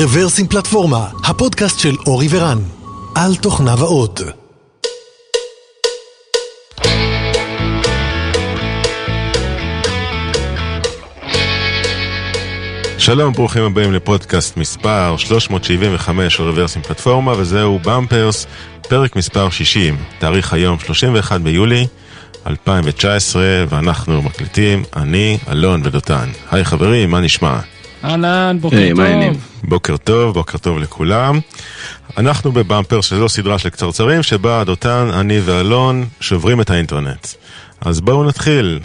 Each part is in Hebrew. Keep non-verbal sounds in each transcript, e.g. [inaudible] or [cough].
רוורסים פלטפורמה, הפודקאסט של אורי ורן, על תוכניו ועוד. שלום, ברוכים הבאים לפודקאסט מספר 375 של רוורסים פלטפורמה, וזהו במפרס, פרק מספר 60, תאריך היום 31 ביולי 2019, ואנחנו מקליטים, אני, אלון ודותן. היי חברים, מה נשמע? אהלן, בוקר מה טוב. בוקר טוב, בוקר טוב לכולם. אנחנו בבמפר, שזו סדרה של קצרצרים, שבה דותן, אני ואלון שוברים את האינטרנט. אז בואו נתחיל.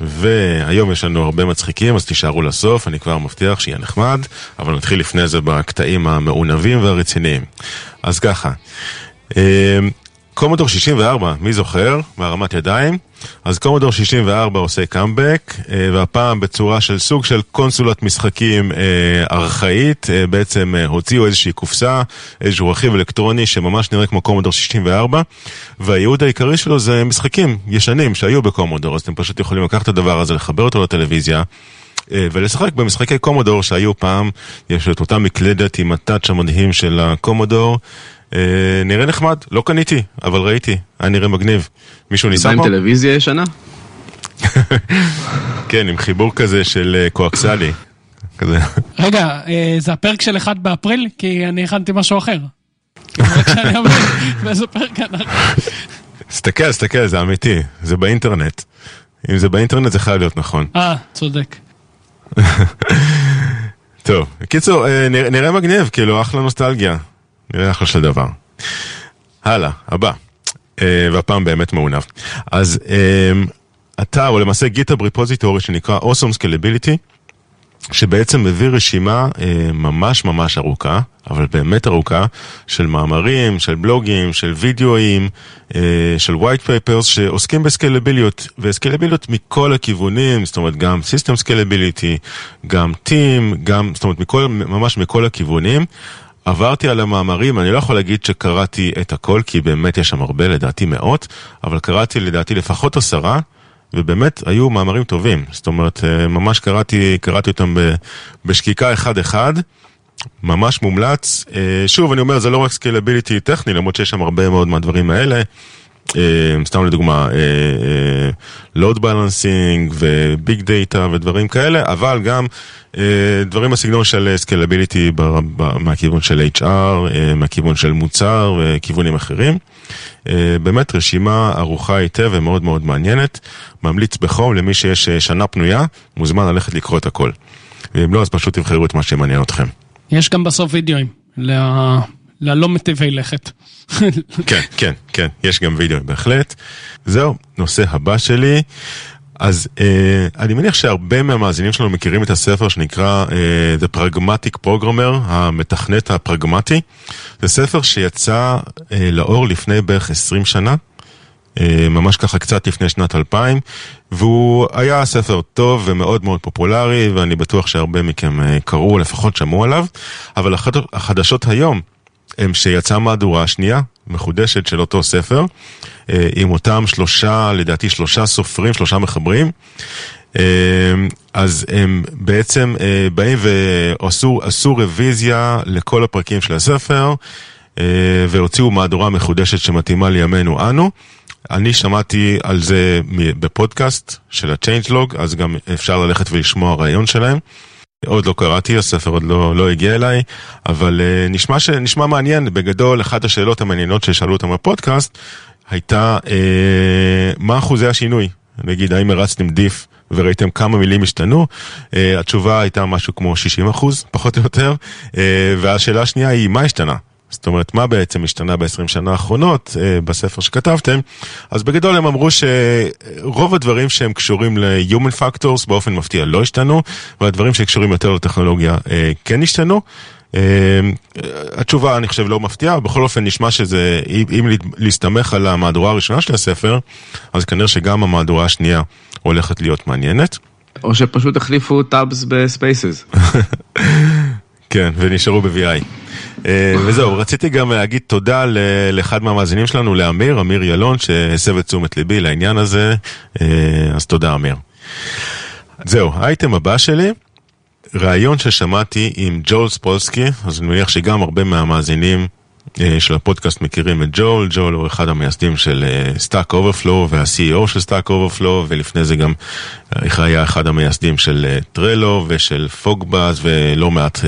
והיום יש לנו הרבה מצחיקים, אז תישארו לסוף, אני כבר מבטיח שיהיה נחמד, אבל נתחיל לפני זה בקטעים המעונבים והרציניים. אז ככה, אה, קומודור 64, מי זוכר? מהרמת ידיים. אז קומודור 64 עושה קאמבק, אה, והפעם בצורה של סוג של קונסולת משחקים אה, ארכאית, אה, בעצם הוציאו איזושהי קופסה, איזשהו רכיב אלקטרוני שממש נראה כמו קומודור 64, והייעוד העיקרי שלו זה משחקים ישנים שהיו בקומודור, אז אתם פשוט יכולים לקחת את הדבר הזה, לחבר אותו לטלוויזיה. ולשחק במשחקי קומודור שהיו פעם, יש את אותה מקלדת עם הטאץ' המדהים של הקומודור. אה, נראה נחמד, לא קניתי, אבל ראיתי, היה נראה מגניב. מישהו ניסה זה עם פה? טלוויזיה ישנה? [laughs] כן, עם חיבור כזה של אה, קואקסלי. כזה. רגע, אה, זה הפרק של 1 באפריל? כי אני הכנתי משהו אחר. [laughs] תסתכל, תסתכל, זה אמיתי, זה באינטרנט. אם זה באינטרנט זה חייב להיות נכון. אה, צודק. [laughs] טוב, נראה, נראה מגניב, כאילו, אחלה נוסטלגיה. נראה אחלה של דבר. הלאה, הבא. אה, והפעם באמת מעונב. אז אה, אתה, או למעשה גיטאב ריפוזיטורי שנקרא Awesome Scalability, שבעצם מביא רשימה אה, ממש ממש ארוכה, אבל באמת ארוכה, של מאמרים, של בלוגים, של וידאוים, אה, של white papers שעוסקים בסקלביליות, וסקלביליות מכל הכיוונים, זאת אומרת גם System Scalability, גם Team, גם, זאת אומרת מכל, ממש מכל הכיוונים. עברתי על המאמרים, אני לא יכול להגיד שקראתי את הכל, כי באמת יש שם הרבה, לדעתי מאות, אבל קראתי לדעתי לפחות עשרה. ובאמת היו מאמרים טובים, זאת אומרת, אה, ממש קראתי, קראתי אותם בשקיקה אחד-אחד, ממש מומלץ. אה, שוב, אני אומר, זה לא רק scalability טכני, למרות שיש שם הרבה מאוד מהדברים האלה. אה, סתם לדוגמה, load balancing ו big data ודברים כאלה, אבל גם אה, דברים בסגנון של scalability מהכיוון של HR, אה, מהכיוון של מוצר וכיוונים אחרים. באמת רשימה ארוכה היטב ומאוד מאוד מעניינת. ממליץ בחום למי שיש שנה פנויה, מוזמן ללכת לקרוא את הכל. ואם לא, אז פשוט תבחרו את מה שמעניין אתכם. יש גם בסוף וידאוים, ללא מטיבי לכת. כן, כן, כן, יש גם וידאו בהחלט. זהו, נושא הבא שלי. אז אה, אני מניח שהרבה מהמאזינים שלנו מכירים את הספר שנקרא אה, The Pragmatic Programmer, המתכנת הפרגמטי. זה ספר שיצא אה, לאור לפני בערך 20 שנה. אה, ממש ככה קצת לפני שנת 2000, והוא היה ספר טוב ומאוד מאוד פופולרי, ואני בטוח שהרבה מכם אה, קראו, לפחות שמעו עליו, אבל החד- החדשות היום הם שיצאה מהדורה שנייה, מחודשת של אותו ספר, אה, עם אותם שלושה, לדעתי שלושה סופרים, שלושה מחברים. אה, אז הם בעצם אה, באים ועשו עשו רוויזיה לכל הפרקים של הספר, והוציאו מהדורה מחודשת שמתאימה לימינו אנו. אני שמעתי על זה בפודקאסט של ה-Changelog, אז גם אפשר ללכת ולשמוע רעיון שלהם. עוד לא קראתי, הספר עוד לא, לא הגיע אליי, אבל uh, נשמע, ש, נשמע מעניין. בגדול, אחת השאלות המעניינות ששאלו אותם בפודקאסט הייתה, uh, מה אחוזי השינוי? נגיד, האם הרצתם דיף וראיתם כמה מילים השתנו? Uh, התשובה הייתה משהו כמו 60 אחוז, פחות או יותר. Uh, והשאלה השנייה היא, מה השתנה? זאת אומרת, מה בעצם השתנה ב-20 שנה האחרונות אה, בספר שכתבתם? אז בגדול הם אמרו שרוב הדברים שהם קשורים ל-human factors באופן מפתיע לא השתנו, והדברים שקשורים יותר לטכנולוגיה אה, כן השתנו. אה, התשובה, אני חושב, לא מפתיעה, בכל אופן נשמע שזה, אם אם להסתמך על המהדורה הראשונה של הספר, אז כנראה שגם המהדורה השנייה הולכת להיות מעניינת. או שפשוט החליפו tabs ב spaces. [laughs] כן, ונשארו ב-VI. אה, וזהו, רציתי גם להגיד תודה לאחד מהמאזינים שלנו, לאמיר, אמיר ילון, שהסב את תשומת ליבי לעניין הזה, אה, אז תודה אמיר. זהו, האייטם הבא שלי ראיון ששמעתי עם ג'ואל ספולסקי, אז אני מניח שגם הרבה מהמאזינים אה, של הפודקאסט מכירים את ג'ואל, ג'ואל הוא אחד המייסדים של Stack Overflow וה-CEO של Stack Overflow ולפני זה גם אה, היה אחד המייסדים של Trello ושל FogBugz ולא מעט,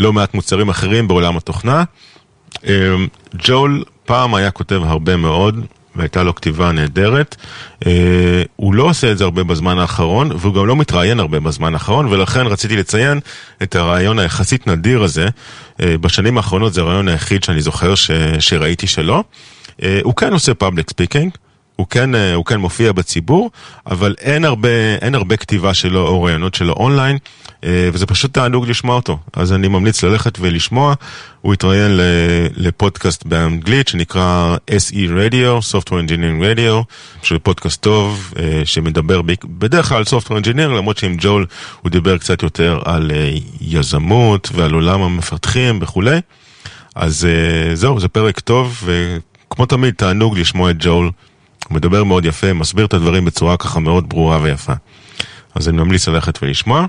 לא מעט מוצרים אחרים בעולם התוכנה. ג'ואל פעם היה כותב הרבה מאוד, והייתה לו כתיבה נהדרת. אה, הוא לא עושה את זה הרבה בזמן האחרון, והוא גם לא מתראיין הרבה בזמן האחרון, ולכן רציתי לציין את הראיון היחסית נדיר הזה. אה, בשנים האחרונות זה הראיון היחיד שאני זוכר ש, שראיתי שלו. אה, הוא כן עושה public speaking. הוא כן, הוא כן מופיע בציבור, אבל אין הרבה, אין הרבה כתיבה שלו או ראיונות שלו אונליין. אה, וזה פשוט תענוג לשמוע אותו. אז אני ממליץ ללכת ולשמוע. הוא התראיין לפודקאסט באנגלית שנקרא SE Radio, Software Engineering Radio, שהוא פודקאסט טוב אה, שמדבר בדרך כלל על Software Engineering, למרות שעם ג'ואל הוא דיבר קצת יותר על אה, יזמות ועל עולם המפתחים וכולי. אז זהו, זה פרק טוב, וכמו תמיד תענוג לשמוע את ג'ול. הוא מדבר מאוד יפה, מסביר את הדברים בצורה ככה מאוד ברורה ויפה. אז אני ממליץ ללכת ולשמוע.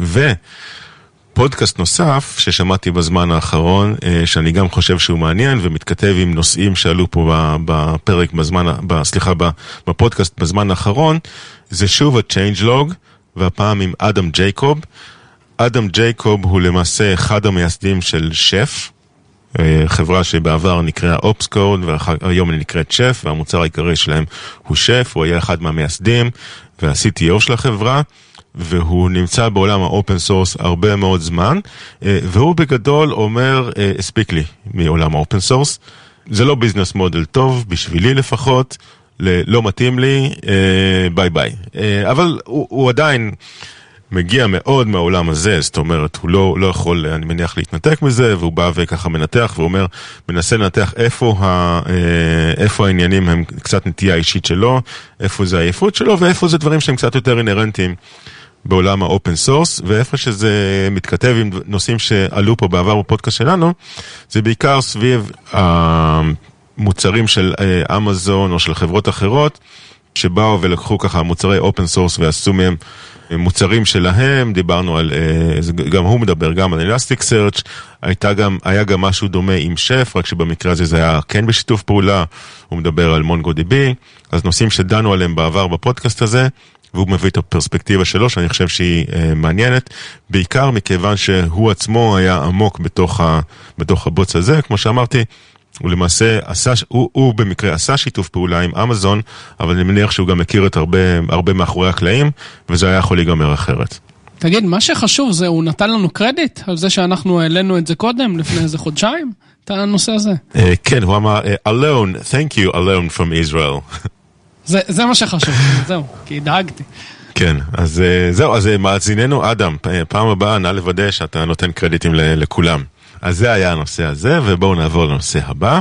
ופודקאסט נוסף ששמעתי בזמן האחרון, אה, שאני גם חושב שהוא מעניין ומתכתב עם נושאים שעלו פה בפרק בזמן, סליחה, בפודקאסט בזמן האחרון, זה שוב ה-Changelog, והפעם עם אדם ג'ייקוב. אדם ג'ייקוב הוא למעשה אחד המייסדים של שף, חברה שבעבר נקראה Opscode והיום היא נקראת שף והמוצר העיקרי שלהם הוא שף, הוא היה אחד מהמייסדים וה-CTO של החברה. והוא נמצא בעולם ה open source הרבה מאוד זמן, אה, והוא בגדול אומר, אה, הספיק לי מעולם ה open source. זה לא business model טוב, בשבילי לפחות, לא מתאים לי, אה, ביי ביי. אבל הוא, הוא עדיין... מגיע מאוד מהעולם הזה, זאת אומרת, הוא לא, לא יכול, אני מניח, להתנתק מזה, והוא בא וככה מנתח ואומר, מנסה לנתח איפה, ה, איפה העניינים הם קצת נטייה אישית שלו, איפה זה העייפות שלו, ואיפה זה דברים שהם קצת יותר אינהרנטיים בעולם ה open source, ואיפה שזה מתכתב עם נושאים שעלו פה בעבר בפודקאסט שלנו, זה בעיקר סביב המוצרים של אה, אמזון או של חברות אחרות, שבאו ולקחו ככה מוצרי open source ועשו מהם מוצרים שלהם, דיברנו על, אה, גם הוא מדבר גם על Elasticsearch, היה גם משהו דומה עם שף, רק שבמקרה הזה זה היה כן בשיתוף פעולה, הוא מדבר על DB, אז נושאים שדנו עליהם בעבר בפודקאסט הזה, והוא מביא את הפרספקטיבה שלו, שאני חושב שהיא אה, מעניינת, בעיקר מכיוון שהוא עצמו היה עמוק בתוך, ה, בתוך הבוץ הזה, כמו שאמרתי, הוא למעשה עשה, הוא, הוא במקרה עשה שיתוף פעולה עם אמזון, אבל אני מניח שהוא גם מכיר את הרבה, הרבה מאחורי הקלעים, וזה היה יכול להיגמר אחרת. תגיד, מה שחשוב זה, הוא נתן לנו קרדיט על זה שאנחנו העלינו את זה קודם, לפני איזה חודשיים, את הנושא הזה. Uh, כן, הוא אמר, uh, alone, thank you alone from Israel. [laughs] זה, זה מה שחשוב, זהו, כי דאגתי. כן, אז אה, זהו, אז מאזיננו אדם, פעם הבאה נא לוודא שאתה נותן קרדיטים לכולם. אז זה היה הנושא הזה, ובואו נעבור לנושא הבא.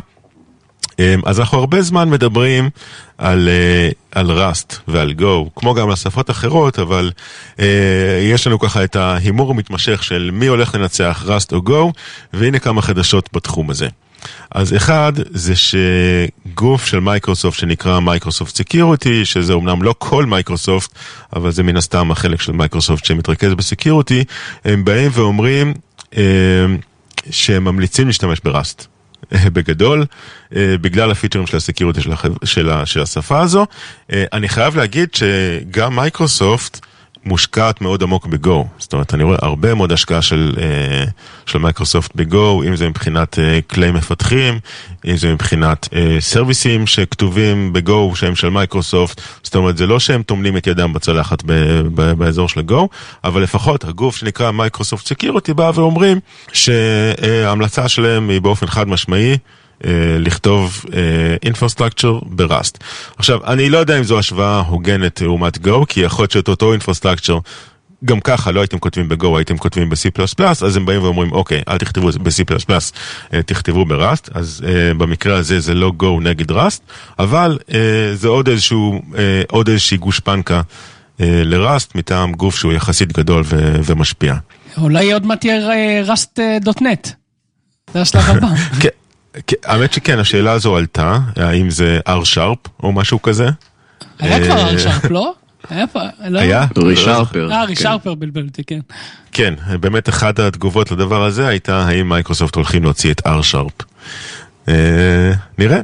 אמ, אז אנחנו הרבה זמן מדברים על, אה, על Rust ועל Go, כמו גם על שפות אחרות, אבל אה, יש לנו ככה את ההימור המתמשך של מי הולך לנצח Rust או Go, והנה כמה חדשות בתחום הזה. אז אחד, זה שגוף של מייקרוסופט שנקרא Microsoft Security, שזה אומנם לא כל מייקרוסופט, אבל זה מן הסתם החלק של מייקרוסופט שמתרכז ב security, הם באים ואומרים אה, שהם ממליצים להשתמש ב Rust. [laughs] בגדול, בגלל הפיצ'רים של ה security של. של. של השפה הזו. אני חייב להגיד שגם מייקרוסופט מושקעת מאוד עמוק ב Go. זאת אומרת, אני רואה הרבה מאוד השקעה של, אה, של Microsoft ב Go, אם זה מבחינת אה, כלי מפתחים, אם זה מבחינת אה, סרוויסים שכתובים ב Go שהם של מייקרוסופט. זאת אומרת, זה לא שהם טומנים את ידם בצלחת ב, ב, באזור של Go, אבל לפחות הגוף שנקרא Microsoft Security בא ואומרים שההמלצה שלהם היא באופן חד משמעי. אה, לכתוב infrastructure uh, ב-Rust. עכשיו, אני לא יודע אם זו השוואה הוגנת לעומת Go, כי יכול להיות שאת אותו infrastructure גם ככה לא הייתם כותבים ב-Go, הייתם כותבים ב-C++, אז הם באים ואומרים, אוקיי, אל תכתבו ב-C++, uh, תכתבו ב-Rust, אז uh, במקרה הזה זה לא Go נגד Rust, אבל uh, זה עוד איזשהו, uh, עוד איזושהי גושפנקה uh, לראסט מטעם גוף שהוא יחסית גדול ו- ומשפיע. אולי עוד מעט יהיה ראסט.נט. זה השלב [laughs] הבא. כן. האמת שכן, השאלה הזו עלתה, האם זה R-Sharp או משהו כזה? היה כבר R-Sharp, לא? איפה? לא- היה? רישרפר. אה, כן. רישרפר בלבל אותי, כן. כן, באמת אחת התגובות לדבר הזה הייתה האם מייקרוסופט הולכים להוציא את R-Sharp. אה, נראה.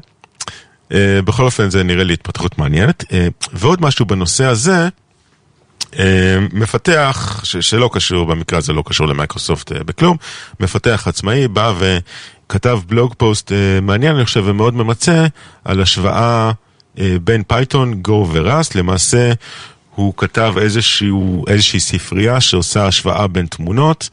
אה, בכל אופן זה נראה לי התפתחות מעניינת. אה, ועוד משהו בנושא הזה, אה, מפתח, ש- שלא קשור, במקרה הזה לא קשור ל-Microsoft אה, בכלום, מפתח עצמאי בא וכתב blog post אה, מעניין, אני חושב, ומאוד ממצה, על השוואה אה, בין Python, Go ו-Rust, למעשה הוא כתב איזשהו, איזושהי ספרייה שעושה השוואה בין תמונות,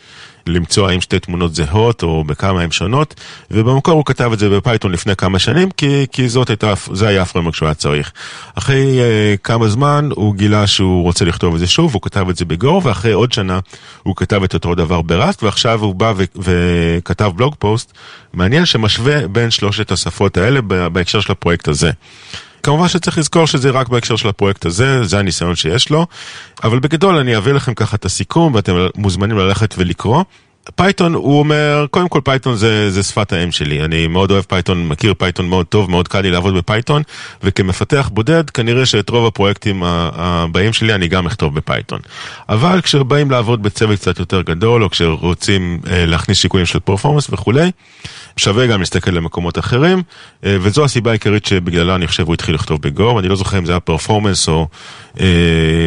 למצוא האם שתי תמונות זהות או בכמה הן שונות, ובמקור הוא כתב את זה ב-Python לפני כמה שנים, כי, כי זאת הייתה, זה היה הפריימוורק שהוא היה צריך. אחרי uh, כמה זמן הוא גילה שהוא רוצה לכתוב את זה שוב, הוא כתב את זה ב-Go, ואחרי עוד שנה הוא כתב את אותו דבר ב-Rust, ועכשיו הוא בא וכתב blog post מעניין שמשווה בין שלושת השפות האלה בהקשר של הפרויקט הזה. כמובן שצריך לזכור שזה רק בהקשר של הפרויקט הזה, זה הניסיון שיש לו, אבל בגדול אני אעביר לכם ככה את הסיכום ואתם מוזמנים ללכת ולקרוא. Python, הוא אומר, קודם כל Python זה, זה שפת האם שלי, אני מאוד אוהב Python, מכיר Python מאוד טוב, מאוד קל לי לעבוד ב-Python, וכמפתח בודד, כנראה שאת רוב הפרויקטים הבאים שלי אני גם אכתוב ב-Python. אבל כשבאים לעבוד בצוות קצת יותר גדול, או כשרוצים אה, להכניס שיקולים של performance וכולי, שווה גם להסתכל למקומות אחרים, אה, וזו הסיבה העיקרית שבגללה אני חושב הוא התחיל לכתוב ב-Go, אני לא זוכר אם זה היה performance או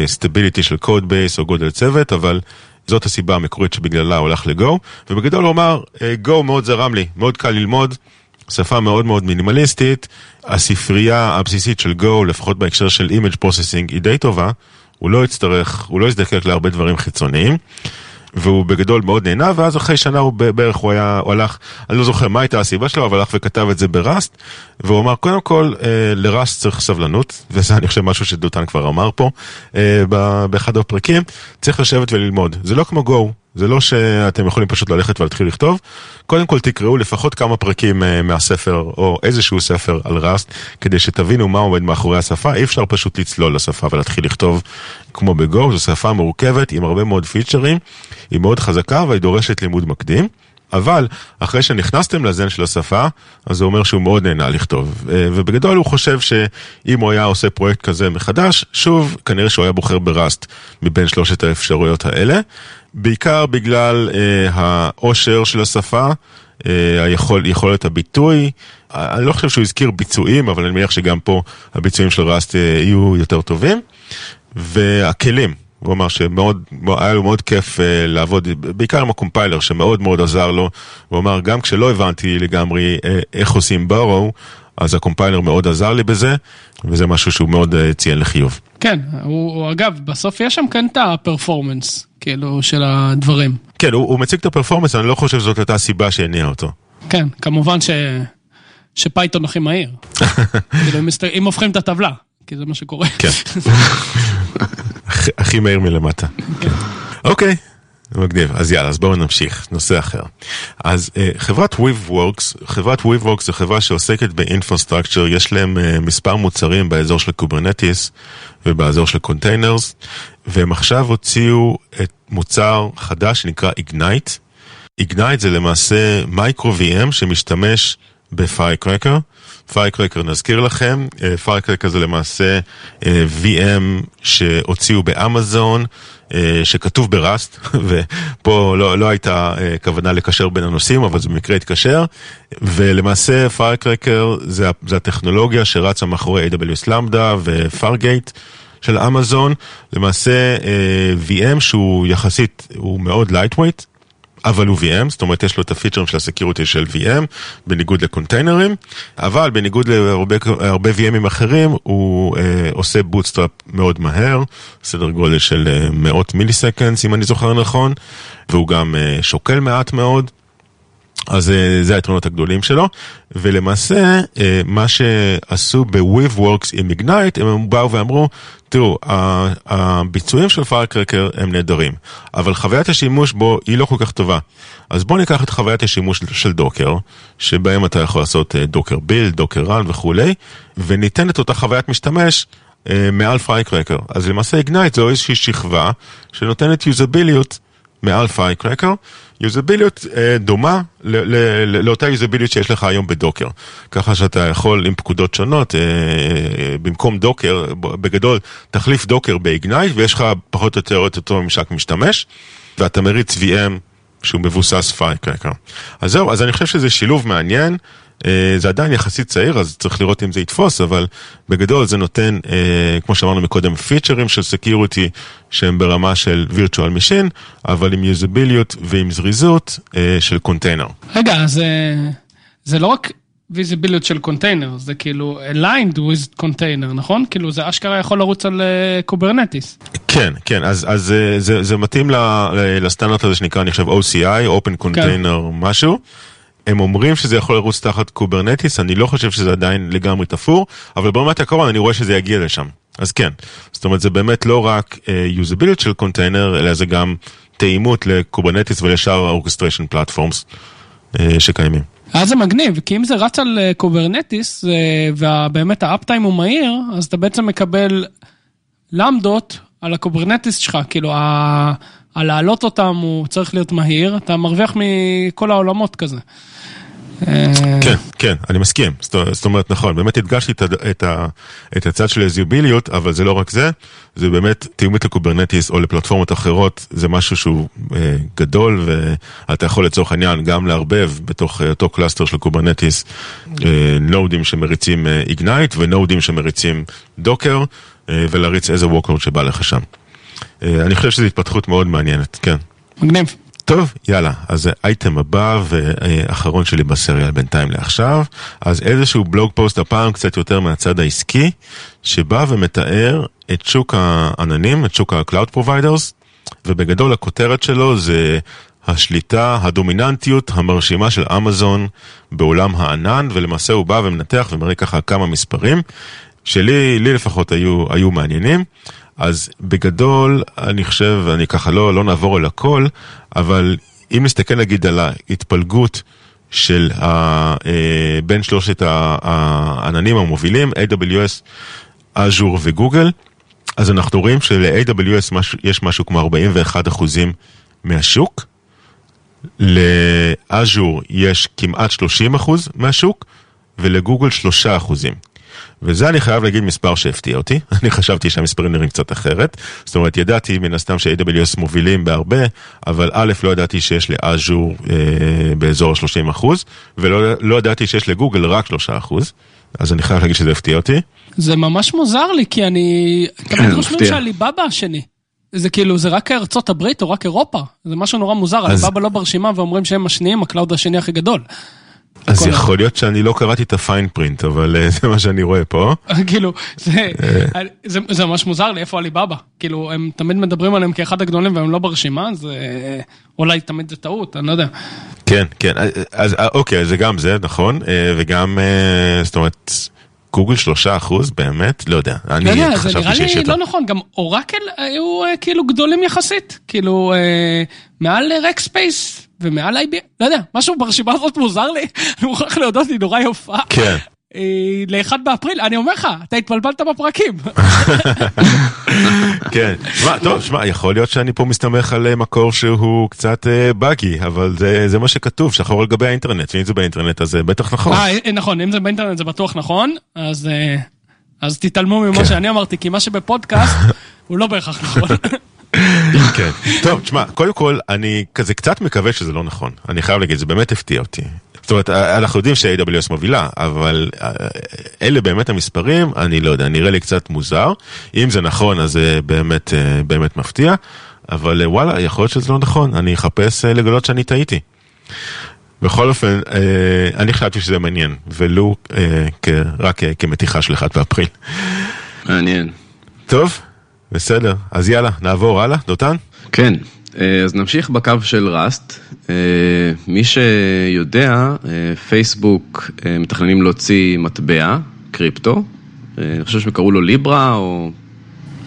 stability של code base או גודל צוות, אבל זאת הסיבה המקורית שבגללה הוא הלך ל-Go, ובגדול הוא אמר, Go מאוד זרם לי, מאוד קל ללמוד, שפה מאוד מאוד מינימליסטית, הספרייה הבסיסית של Go, לפחות בהקשר של image processing, היא די טובה, הוא לא יצטרך, הוא לא יזדקק להרבה דברים חיצוניים. והוא בגדול מאוד נהנה, ואז אחרי שנה הוא בערך הוא היה, הוא הלך, אני לא זוכר מה הייתה הסיבה שלו, אבל הלך וכתב את זה ב-Rust, והוא אמר, קודם כל, אה, ל-Rust צריך סבלנות, וזה אני חושב משהו שדותן כבר אמר פה, אה, באחד הפרקים, צריך לשבת וללמוד. זה לא כמו גו, זה לא שאתם יכולים פשוט ללכת ולהתחיל לכתוב, קודם כל תקראו לפחות כמה פרקים אה, מהספר, או איזשהו ספר על ראסט, כדי שתבינו מה עומד מאחורי השפה, אי אפשר פשוט לצלול לשפה ולהתחיל לכתוב כמו בגו, זו שפה מורכבת עם הרבה מאוד פיצ'רים, היא מאוד חזקה והיא דורשת לימוד מקדים. אבל אחרי שנכנסתם לזן של השפה, אז זה אומר שהוא מאוד נהנה לכתוב. אה, ובגדול הוא חושב שאם הוא היה עושה פרויקט כזה מחדש, שוב, כנראה שהוא היה בוחר בראסט מבין שלושת האפשרויות האלה. בעיקר בגלל אה, העושר של השפה, אה, היכול, יכולת הביטוי. אה, אני לא חושב שהוא הזכיר ביצועים, אבל אני מניח שגם פה הביצועים של ראסט אה, יהיו יותר טובים. והכלים, הוא אמר שמאוד, היה לו מאוד כיף uh, לעבוד, בעיקר עם הקומפיילר שמאוד מאוד עזר לו. הוא אמר, גם כשלא הבנתי לגמרי uh, איך עושים ברו, אז הקומפיילר מאוד עזר לי בזה, וזה משהו שהוא מאוד uh, ציין לחיוב. כן, הוא, הוא אגב, בסוף יש שם כן את ה-performance, כאילו, של הדברים. כן, הוא, הוא מציג את ה-performance, אני לא חושב שזאת הייתה הסיבה שהניעה אותו. כן, כמובן ש... ש-Python הכי מהיר. [laughs] כאילו, אם, מסת... אם הופכים את הטבלה, כי זה מה שקורה. כן. [laughs] הכי- מהיר מלמטה. אוקיי, מגניב. אז יאללה, אז בואו נמשיך, נושא אחר. אז אה, חברת Weaveworks, חברת Weaveworks זו חברה שעוסקת ב-infrastructure, יש להם אה, מספר מוצרים באזור של Kubernetes ובאזור של containers, והם עכשיו הוציאו את מוצר חדש שנקרא Ignite. Ignite זה למעשה micro VM שמשתמש ב-Firecracker. Firecracker נזכיר לכם, Firecracker זה למעשה אה, VM שהוציאו באמזון, אה, שכתוב ב-Rust, [laughs] ופה לא, לא הייתה אה, כוונה לקשר בין הנושאים, אבל זה במקרה התקשר, ולמעשה Firecracker זה, זה הטכנולוגיה שרצה מאחורי AWS Lambda ו-Fargate. של אמזון, למעשה אה, VM שהוא יחסית, הוא מאוד lightweight, אבל הוא VM, זאת אומרת יש לו את הפיצ'רים של ה-security של VM, בניגוד לקונטיינרים, אבל בניגוד להרבה הרבה VM ים אחרים, הוא אה, עושה bootstrap מאוד מהר, סדר גודל של אה, מאות milliseconds, אם אני זוכר נכון, והוא גם אה, שוקל מעט מאוד. אז אה, זה היתרונות הגדולים שלו, ולמעשה אה, מה שעשו ב- Weaveworks עם Ignite, הם באו ואמרו, תראו, הביצועים של Firecracker הם נהדרים, אבל חוויית השימוש בו היא לא כל כך טובה. אז בואו ניקח את חוויית השימוש של Docker, שבהם אתה יכול לעשות docker build, docker run וכולי, וניתן את אותה חוויית משתמש אה, מעל Firecracker. אז למעשה Ignite זו איזושהי שכבה שנותנת יוזביליות מעל Firecracker, יוזביליות אה, דומה ל- ל- ל- לאותה יוזביליות שיש לך היום ב-Docker. ככה שאתה יכול עם פקודות שונות, אה, אה, במקום Docker, בגדול, תחליף Docker ב-Ignite ויש לך פחות או יותר את אותו ממשק משתמש, ואתה מריץ VM שהוא מבוסס Firecracker. אז זהו, אז אני חושב שזה שילוב מעניין. אה, זה עדיין יחסית צעיר, אז צריך לראות אם זה יתפוס, אבל בגדול זה נותן, אה, כמו שאמרנו מקודם, פיצ'רים של security שהם ברמה של virtual machine, אבל עם יוזביליות ועם זריזות אה, של קונטיינר. רגע, אז אה, זה לא רק יוזביליות של קונטיינר, זה כאילו aligned with container, נכון? כאילו זה אשכרה יכול לרוץ על Kubernetes. כן, כן, אז, אז אה, זה, זה מתאים לסטנדרט הזה שנקרא, אני חושב, OCI, Open Container משהו. הם אומרים שזה יכול לרוץ תחת Kubernetes, אני לא חושב שזה עדיין לגמרי תפור, אבל ברמת העיקרון אני רואה שזה יגיע לשם. אז כן, זאת אומרת זה באמת לא רק יוזביליות של קונטיינר, אלא זה גם תאימות ל-Kubernetes ולשאר ה-orchestration platforms שקיימים. אז זה מגניב, כי אם זה רץ על אה, Kubernetes, ובאמת ה-up time הוא מהיר, אז אתה בעצם מקבל Lambda ות על ה-Kubernetes שלך, כאילו, ה- הלהעלות אותם הוא צריך להיות מהיר, אתה מרוויח מכל העולמות כזה. אה, כן, כן, אני מסכים. זאת, אומרת, נכון, באמת הדגשתי את, הצד של היוזביליות, אבל זה לא רק זה, זה באמת תאומית ל-Kubernetes או לפלטפורמות אחרות, זה משהו שהוא אה, גדול, ואתה יכול לצורך העניין גם לערבב בתוך אה, אותו קלאסטר של Kubernetes נודים שמריצים Ignite ונודים שמריצים Docker, ולהריץ איזה workload שבא לך שם. אני חושב שזו התפתחות מאוד מעניינת, כן. מגניב. טוב, יאללה, אז אייטם הבא ואחרון שלי בסריאל בינתיים לעכשיו, אז איזשהו blog post הפעם קצת יותר מהצד העסקי, שבא ומתאר את שוק העננים, את שוק ה-Cloud Providers, ובגדול הכותרת שלו זה השליטה, הדומיננטיות המרשימה של אמזון בעולם הענן, ולמעשה הוא בא ומנתח ומראה ככה כמה מספרים, שלי, לי לפחות היו, היו מעניינים. אז בגדול, אני חושב, אני ככה לא, לא נעבור על הכל, אבל אם נסתכל נגיד על ההתפלגות של ה, אה, בין שלושת העננים המובילים, AWS, Azure וגוגל, אז אנחנו רואים של-AWS יש משהו כמו 41 אחוזים מהשוק, לאז'ור יש כמעט 30 אחוז מהשוק, ולגוגל 3 אחוזים. וזה אני חייב להגיד מספר שהפתיע אותי, [laughs] אני חשבתי שהמספרים נראים קצת אחרת, זאת אומרת ידעתי מן הסתם ש-AWS מובילים בהרבה, אבל א', לא ידעתי שיש ל-Azure אה, באזור ה-30 אחוז, ולא לא ידעתי שיש לגוגל רק 3 אחוז, אז אני חייב להגיד שזה הפתיע אותי. זה ממש מוזר לי, כי אני... [clears throat] תמיד חושבים. שעליבאבא השני. זה כאילו, זה רק ארצות הברית או רק אירופה? זה משהו נורא מוזר, אז- עליבאבא לא ברשימה ואומרים שהם השניים, ה-cloud השני הכי גדול. אז יכול להיות שאני לא קראתי את ה-fine print, אבל אה, זה מה שאני רואה פה. [laughs] כאילו, זה, זה, ממש מוזר לי, איפה עליבאבא? כאילו, הם תמיד מדברים עליהם כאחד הגדולים והם לא ברשימה, אז אה, אולי תמיד זה טעות, אני לא יודע. כן, כן, אז אה, אוקיי, זה גם זה, נכון, אה, וגם, אה, זאת אומרת, גוגל שלושה אחוז, באמת? לא יודע, לא יודע, אני זה נראה לי. לא נכון, גם אורקל היו אה, כאילו גדולים יחסית, כאילו אה, מעל רקספייס ומעל IBM, לא יודע, משהו ברשימה הזאת מוזר לי, [laughs] אני מוכרח להודות, היא נורא יפה. כן. אה, לאחד באפריל, אני אומר לך, אתה התבלבלת בפרקים. [laughs] כן, שמע, טוב, שמע, יכול להיות שאני פה מסתמך על אה, מקור שהוא קצת באגי, אבל זה, מה שכתוב, שחור על גבי האינטרנט, ואם זה באינטרנט אז זה בטח נכון. אה, אה, נכון, אם זה באינטרנט זה בטוח נכון, אז, אה, אז תתעלמו ממה כן. שאני אמרתי, כי מה שבפודקאסט [laughs] הוא לא בהכרח נכון. כן. טוב, תשמע, קודם כל, אני כזה קצת מקווה שזה לא נכון. אני חייב להגיד, זה באמת הפתיע אותי. זאת אומרת, אנחנו יודעים ש-AWS מובילה, אבל אה, אלה באמת המספרים, אני לא יודע, נראה לי קצת מוזר. אם זה נכון, אז זה באמת, אה, באמת מפתיע. אבל אה, וואלה, יכול להיות שזה לא נכון, אני אחפש אה, לגלות שאני טעיתי. בכל אופן, אה, אני חשבתי שזה מעניין, ולו אה, רק אה, כמתיחה של 1 באפריל. מעניין. טוב, בסדר, אז יאללה, נעבור הלאה, דותן? כן, אה, אז נמשיך בקו של ראסט. אה, מי שיודע, אה, פייסבוק מתכננים להוציא מטבע, קריפטו. אני חושב שהם קראו לו ליברה או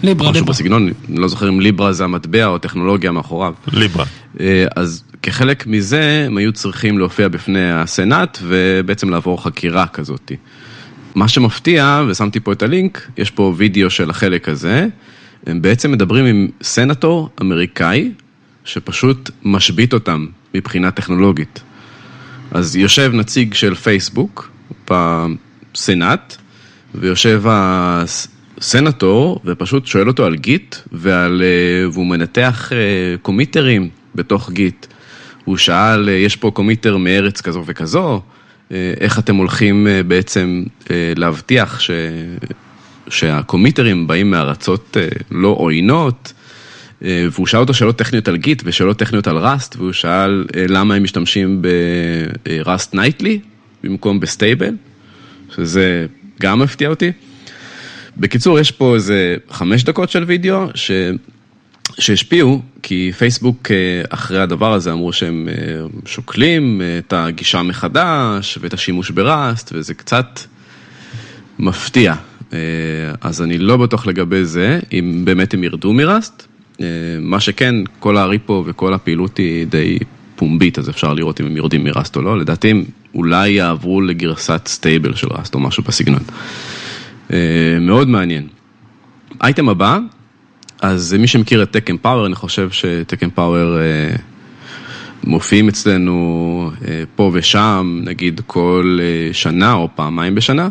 ליברה, משהו ליברה. בסגנון, אני לא זוכר אם ליברה זה המטבע או הטכנולוגיה מאחוריו. ליברה. אז כחלק מזה, הם היו צריכים להופיע בפני הסנאט ובעצם לעבור חקירה כזאת. מה שמפתיע, ושמתי פה את הלינק, יש פה וידאו של החלק הזה, הם בעצם מדברים עם סנטור אמריקאי, שפשוט משבית אותם מבחינה טכנולוגית. אז יושב נציג של פייסבוק בסנאט, ויושב הסנטור ופשוט שואל אותו על גיט, ועל, אה, והוא מנתח אה, קומיטרים בתוך גיט. הוא שאל, אה, יש פה קומיטר מארץ כזו וכזו, איך אתם הולכים בעצם להבטיח ש... שהקומיטרים באים מארצות לא עוינות, והוא שאל אותו שאלות טכניות על גיט ושאלות טכניות על ראסט, והוא שאל למה הם משתמשים ב-Rust nightly במקום ב-stable, שזה גם הפתיע אותי. בקיצור, יש פה איזה חמש דקות של וידאו ש... שהשפיעו, כי פייסבוק אה, אחרי הדבר הזה אמרו שהם אה, שוקלים אה, את הגישה מחדש ואת השימוש ב-Rust, וזה קצת מפתיע. אז אני לא בטוח לגבי זה, אם באמת הם ירדו מ-Rust. מה שכן, כל ה-repo וכל הפעילות היא די פומבית, אז אפשר לראות אם הם יורדים מ-Rust או לא. לדעתי הם אולי יעברו לגרסת stable של Rust או משהו בסגנון. אה, מאוד מעניין. אייטם הבא, אז מי שמכיר את TechEmpower, אני חושב ש-TechEmpower אה, מופיעים אצלנו אה, פה ושם, נגיד כל שנה או פעמיים בשנה.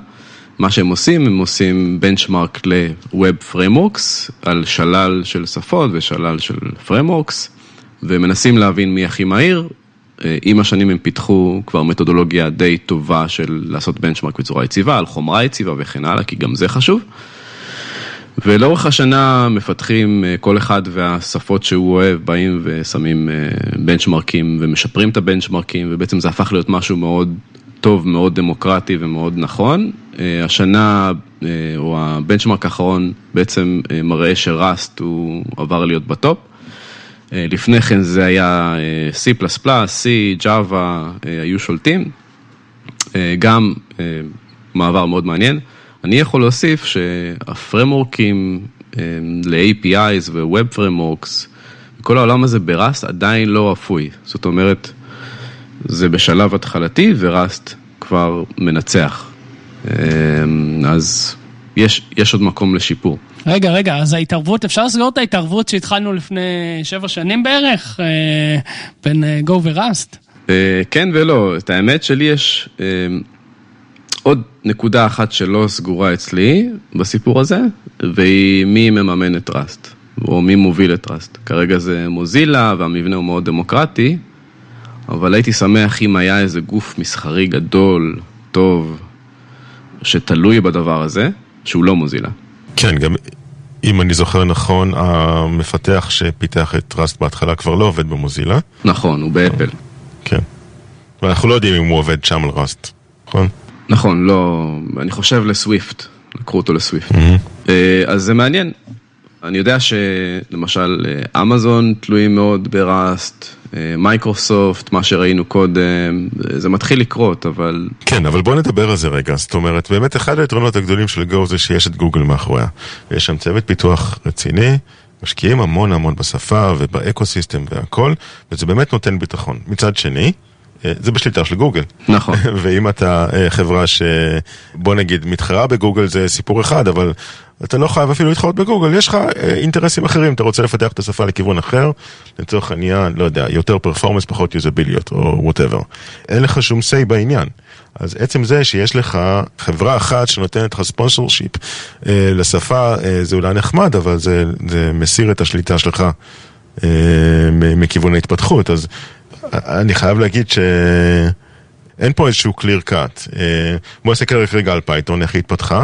מה שהם עושים, הם עושים benchmark ל-Web Frameworks על שלל של שפות ושלל של Frameworks, ומנסים להבין מי הכי מהיר, אה, עם השנים הם פיתחו כבר מתודולוגיה די טובה של לעשות בנצ'מרק בצורה יציבה, על חומרה יציבה וכן הלאה, כי גם זה חשוב. ולאורך השנה מפתחים אה, כל אחד והשפות שהוא אוהב, באים ושמים בנצ'מרקים אה, ומשפרים את הבנצ'מרקים, ובעצם זה הפך להיות משהו מאוד טוב, מאוד דמוקרטי ומאוד נכון. השנה, או הבנצ'מרק האחרון, בעצם מראה שראסט הוא עבר להיות בטופ. אה, לפני כן זה היה אה, C++, C, Java, אה, היו שולטים. גם מעבר מאוד מעניין. אני יכול להוסיף שהפרמורקים ל-APIs ו-Web Frameworks, כל העולם הזה בראסט עדיין לא אפוי. זאת אומרת, זה בשלב התחלתי וראסט כבר מנצח. אז יש, יש עוד מקום לשיפור. רגע, רגע, אז ההתערבות, אפשר לסגור את ההתערבות שהתחלנו לפני שבע שנים בערך, אה, בין אה, Go ו-Rust? אה, כן ולא, את האמת שלי יש עוד נקודה אחת שלא סגורה אצלי בסיפור הזה, והיא מי מממן את Rust, או מי מוביל את Rust. כרגע זה מוזילה והמבנה הוא מאוד דמוקרטי, אבל הייתי שמח אם היה איזה גוף מסחרי גדול, טוב, שתלוי בדבר הזה, שהוא לא מוזילה. כן, גם אם אני זוכר נכון, המפתח שפיתח את ראסט בהתחלה כבר לא עובד במוזילה. נכון, הוא באפל. כן. ואנחנו לא יודעים אם הוא עובד שם על ראסט, נכון? נכון, לא, אני חושב לסוויפט, לקחו אותו לסוויפט. Mm-hmm. אז זה מעניין. אני יודע שלמשל אמזון תלויים מאוד בראסט, מייקרוסופט, מה שראינו קודם, זה מתחיל לקרות, אבל... כן, אבל בוא נדבר על זה רגע. זאת אומרת, באמת אחד היתרונות הגדולים של Go זה שיש את גוגל מאחוריה. יש שם צוות פיתוח רציני, משקיעים המון המון בשפה וב-ecosystem והכל, וזה באמת נותן ביטחון. מצד שני, אה, זה בשליטה של גוגל. נכון. [laughs] ואם אתה אה, חברה שבוא נגיד מתחרה בגוגל זה סיפור אחד, אבל אתה לא חייב אפילו להתחרות בגוגל, יש לך אה, אינטרסים אחרים, אתה רוצה לפתח את השפה לכיוון אחר, לצורך העניין, לא יודע, יותר performance, פחות usability או whatever. אין לך שום say בעניין. אז עצם זה שיש לך חברה אחת שנותנת לך sponsorship אה, לשפה, אה, זה אולי נחמד, אבל זה, זה מסיר את השליטה שלך אה, מכיוון ההתפתחות. אז אני חייב להגיד שאין פה איזשהו clear cut. אה, בוא נסתכל רגע על פייתון, איך היא התפתחה.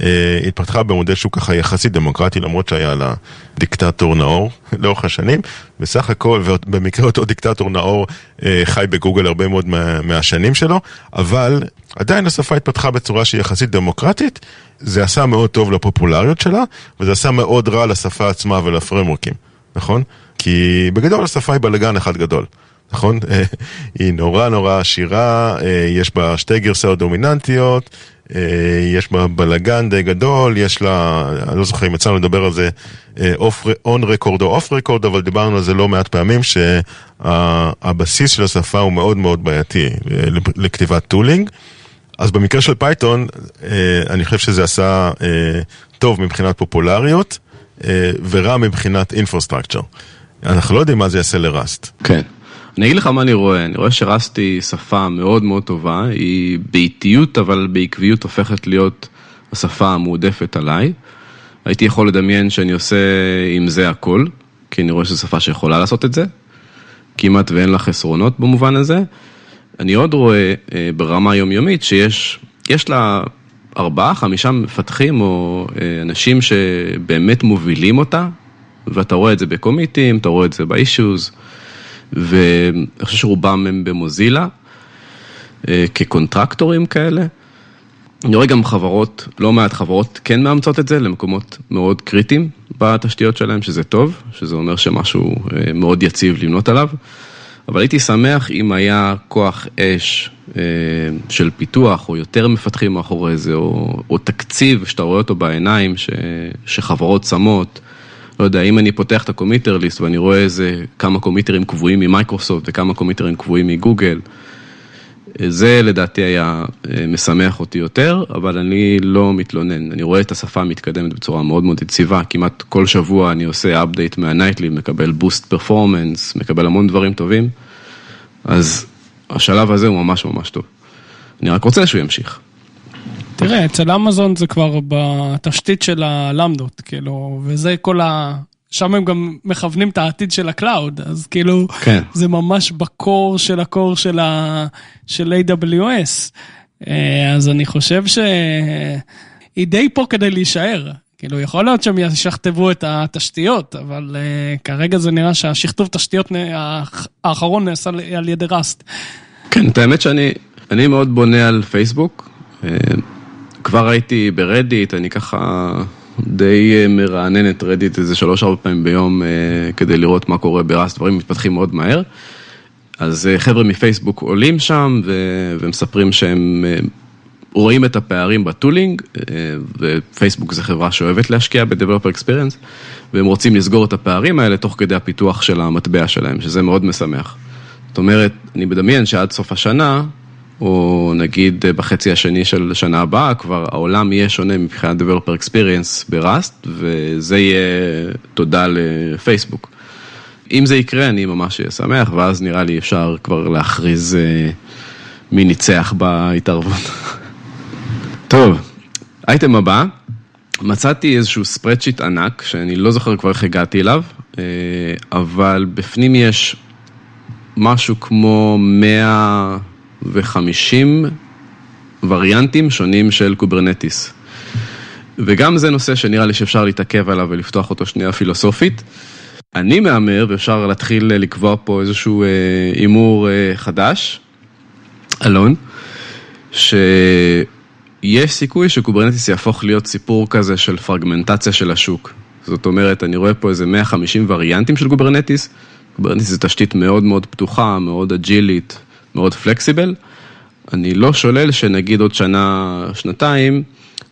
אה, התפתחה במודל שהוא ככה יחסית דמוקרטי, למרות שהיה לה דיקטטור נאור [laughs] לאורך השנים. בסך הכל, ובמקרה אותו דיקטטור נאור אה, חי בגוגל הרבה מאוד מה, מהשנים שלו, אבל עדיין השפה התפתחה בצורה שהיא יחסית דמוקרטית. זה עשה מאוד טוב לפופולריות שלה, וזה עשה מאוד רע לשפה עצמה ולפרמורקים, נכון? כי בגדול השפה היא בלאגן אחד גדול. נכון? [laughs] היא נורא נורא עשירה, אה, יש בה שתי גרסאות דומיננטיות, יש בה בלאגן די גדול, יש לה, אני לא זוכר אם יצאנו לדבר על זה on record או off record, אבל דיברנו על זה לא מעט פעמים, שהבסיס של השפה הוא מאוד מאוד בעייתי אה, לכתיבת tooling. אז במקרה של פייתון, אני חושב שזה עשה טוב מבחינת פופולריות ורע מבחינת infrastructure. אנחנו לא יודעים מה זה יעשה ל-Rust. כן. אני אגיד לך מה אני רואה, אני רואה ש-Rust היא שפה מאוד מאוד טובה, היא באיטיות אבל בעקביות הופכת להיות השפה המועדפת עליי. הייתי יכול לדמיין שאני עושה עם זה הכל, כי אני רואה שזו שפה שיכולה לעשות את זה, כמעט ואין לה חסרונות במובן הזה. אני עוד רואה אה, ברמה היומיומית שיש יש לה ארבעה, חמישה מפתחים או אה, אנשים שבאמת מובילים אותה, ואתה רואה את זה בקומיטים, אתה רואה את זה באישוז, ואני חושב שרובם הם במוזילה, אה, כקונטרקטורים כאלה. אני רואה גם חברות, לא מעט חברות כן מאמצות את זה למקומות מאוד קריטיים בתשתיות שלהם, שזה טוב, שזה אומר שמשהו אה, מאוד יציב לבנות עליו. אבל הייתי שמח אם היה כוח אש אה, של פיתוח, או יותר מפתחים מאחורי זה, או, או תקציב שאתה רואה אותו בעיניים, ש, שחברות שמות. לא יודע, אם אני פותח את ה-committer list ואני רואה איזה כמה קומיטרים קבועים ממייקרוסופט וכמה קומיטרים קבועים מגוגל, זה לדעתי היה אה, משמח אותי יותר, אבל אני לא מתלונן. אני רואה את השפה מתקדמת בצורה מאוד מאוד יציבה, כמעט כל שבוע אני עושה update מה-nightly, מקבל boost performance, מקבל המון דברים טובים, אז השלב הזה הוא ממש ממש טוב. אני רק רוצה שהוא ימשיך. תראה, אצל אמזון זה כבר בתשתית של ה-Lambda-ות, כאילו, וזה כל ה... שם הם גם מכוונים את העתיד של ה-cloud, אז כאילו, כן. זה ממש ב-core של ה-core של, ה, של AWS. אה, אז אני חושב שהיא די פה כדי להישאר. כאילו, יכול להיות שהם ישכתבו את התשתיות, אבל uh, כרגע זה נראה שהשכתוב תשתיות האחרון נעשה על ידי ראסט. כן, את האמת שאני אני מאוד בונה על פייסבוק. כבר הייתי ברדיט, אני ככה די אה, מרענן את רדיט איזה שלוש-ארבע פעמים ביום אה, כדי לראות מה קורה בראסט, דברים מתפתחים מאוד מהר. אז אה, חבר'ה מפייסבוק עולים שם ומספרים שהם רואים את הפערים בטולינג, ופייסבוק זה חברה שאוהבת להשקיע ב-Developer Experience, והם רוצים לסגור את הפערים האלה תוך כדי הפיתוח של המטבע שלהם, שזה מאוד משמח. זאת אומרת, אני מדמיין שעד סוף השנה, או נגיד בחצי השני של שנה הבאה, כבר העולם יהיה שונה מבחינת Developer Experience בראסט, וזה יהיה תודה לפייסבוק. אם זה יקרה, אני ממש אהיה שמח, ואז נראה לי אפשר כבר להכריז אה, מי ניצח בהתערבות. [laughs] טוב, אייטם הבא, מצאתי איזשהו spreadsheet ענק, שאני לא זוכר כבר איך הגעתי אליו, אה, אבל בפנים יש משהו כמו 100... וריאנטים שונים של Kubernetes. וגם זה נושא שנראה לי שאפשר להתעכב עליו ולפתוח אותו שנייה פילוסופית. אני מהמר, ואפשר להתחיל לקבוע פה איזשהו אה, הימור אה, חדש, אלון, שיש סיכוי ש-Kubernetes יהפוך להיות סיפור כזה של פרגמנטציה של השוק. זאת אומרת, אני רואה פה איזה 150 וריאנטים של Kubernetes. Kubernetes זה תשתית מאוד מאוד פתוחה, מאוד אג'ילית, מאוד flexible. אני לא שולל שנגיד עוד שנה, שנתיים,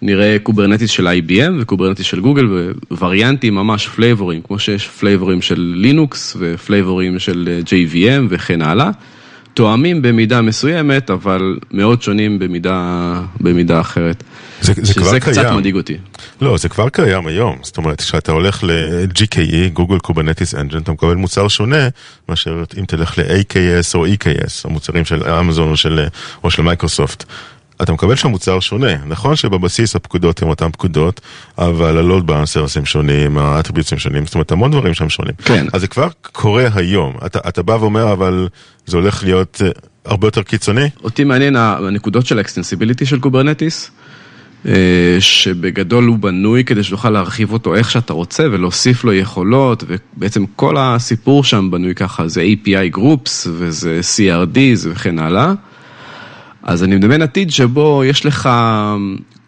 נראה Kubernetes של IBM ו-Kubernetes של גוגל ווריאנטים ממש פלייבורים, כמו שיש פלייבורים של לינוקס ופלייבורים של JVM וכן הלאה. תואמים במידה מסוימת, אבל מאוד שונים במידה, במידה אחרת. זה, זה כבר שזה קיים. קצת מדאיג אותי. לא, זה כבר קיים היום. זאת אומרת, כשאתה הולך ל-GKE, Google Kubernetes Engine, אתה מקבל מוצר שונה מאשר אם תלך ל-AKS או EKS, המוצרים של אמזון או של, או של מייקרוסופט. אתה מקבל שם מוצר שונה. נכון שבבסיס הפקודות הן אותן פקודות, אבל ה load balancers הם שונים, ה attributes הם שונים, זאת אומרת המון דברים שם שונים. כן. אז זה כבר קורה היום. אתה, אתה בא ואומר, אבל זה הולך להיות אה, הרבה יותר קיצוני? אותי מעניין הנקודות של ה extensibility של Kubernetes, שבגדול הוא בנוי כדי שתוכל להרחיב אותו איך שאתה רוצה ולהוסיף לו יכולות, ובעצם כל הסיפור שם בנוי ככה, זה API Groups וזה CRDs וכן הלאה. אז אני מדמיין עתיד שבו יש לך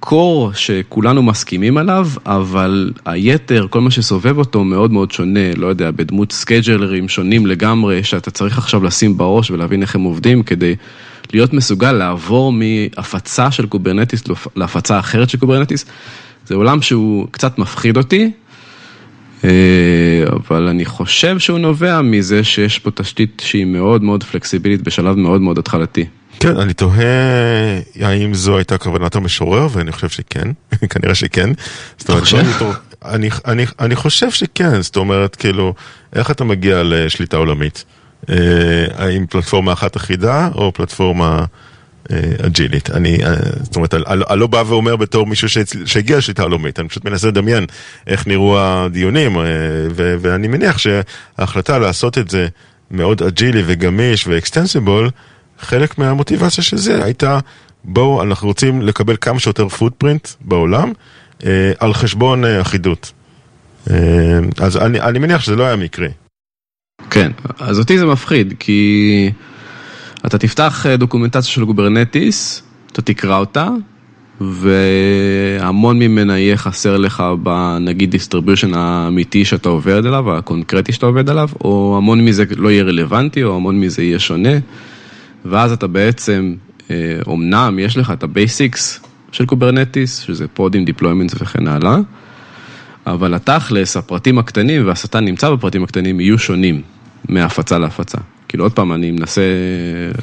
core שכולנו מסכימים עליו, אבל היתר, כל מה שסובב אותו מאוד מאוד שונה, לא יודע, בדמות scheduler ים שונים לגמרי, שאתה צריך עכשיו לשים בראש ולהבין איך הם עובדים כדי להיות מסוגל לעבור מהפצה של Kubernetes להפצה אחרת של Kubernetes. זה עולם שהוא קצת מפחיד אותי, אה, אבל אני חושב שהוא נובע מזה שיש פה תשתית שהיא מאוד מאוד פלקסיבילית בשלב מאוד מאוד התחלתי. כן, אני תוהה האם זו הייתה כוונת המשורר, ואני חושב שכן, [laughs] כנראה שכן. אומרת, חושב? אני, אני, אני חושב שכן, זאת אומרת, כאילו, איך אתה מגיע לשליטה עולמית? אה, האם פלטפורמה אחת אחידה או פלטפורמה אה, אג'ילית? אני, אה, זאת אומרת, אני לא בא ואומר בתור מישהו שהגיע לשליטה עולמית, אני פשוט מנסה לדמיין איך נראו הדיונים, ו, ואני מניח שההחלטה לעשות את זה מאוד אג'ילי וגמיש ו extensible, חלק מהמוטיבציה של זה הייתה, בואו, אנחנו רוצים לקבל כמה שיותר footprint בעולם אה, על חשבון אה, אחידות. אה, אז אני, אני מניח שזה לא היה מקרי. כן, אז אותי זה מפחיד, כי אתה תפתח אה, דוקומנטציה של Kubernetes, אתה תקרא אותה, והמון ממנה יהיה חסר לך בנגיד distribution האמיתי שאתה עובד עליו, הקונקרטי שאתה עובד עליו, או המון מזה לא יהיה רלוונטי, או המון מזה יהיה שונה, ואז אתה בעצם, אומנם יש לך את ה basics של Kubernetes, שזה pod ים, deployments וכן הלאה, אבל התכלס, הפרטים הקטנים והשטן נמצא בפרטים הקטנים יהיו שונים מהפצה להפצה. כאילו עוד פעם, אני מנסה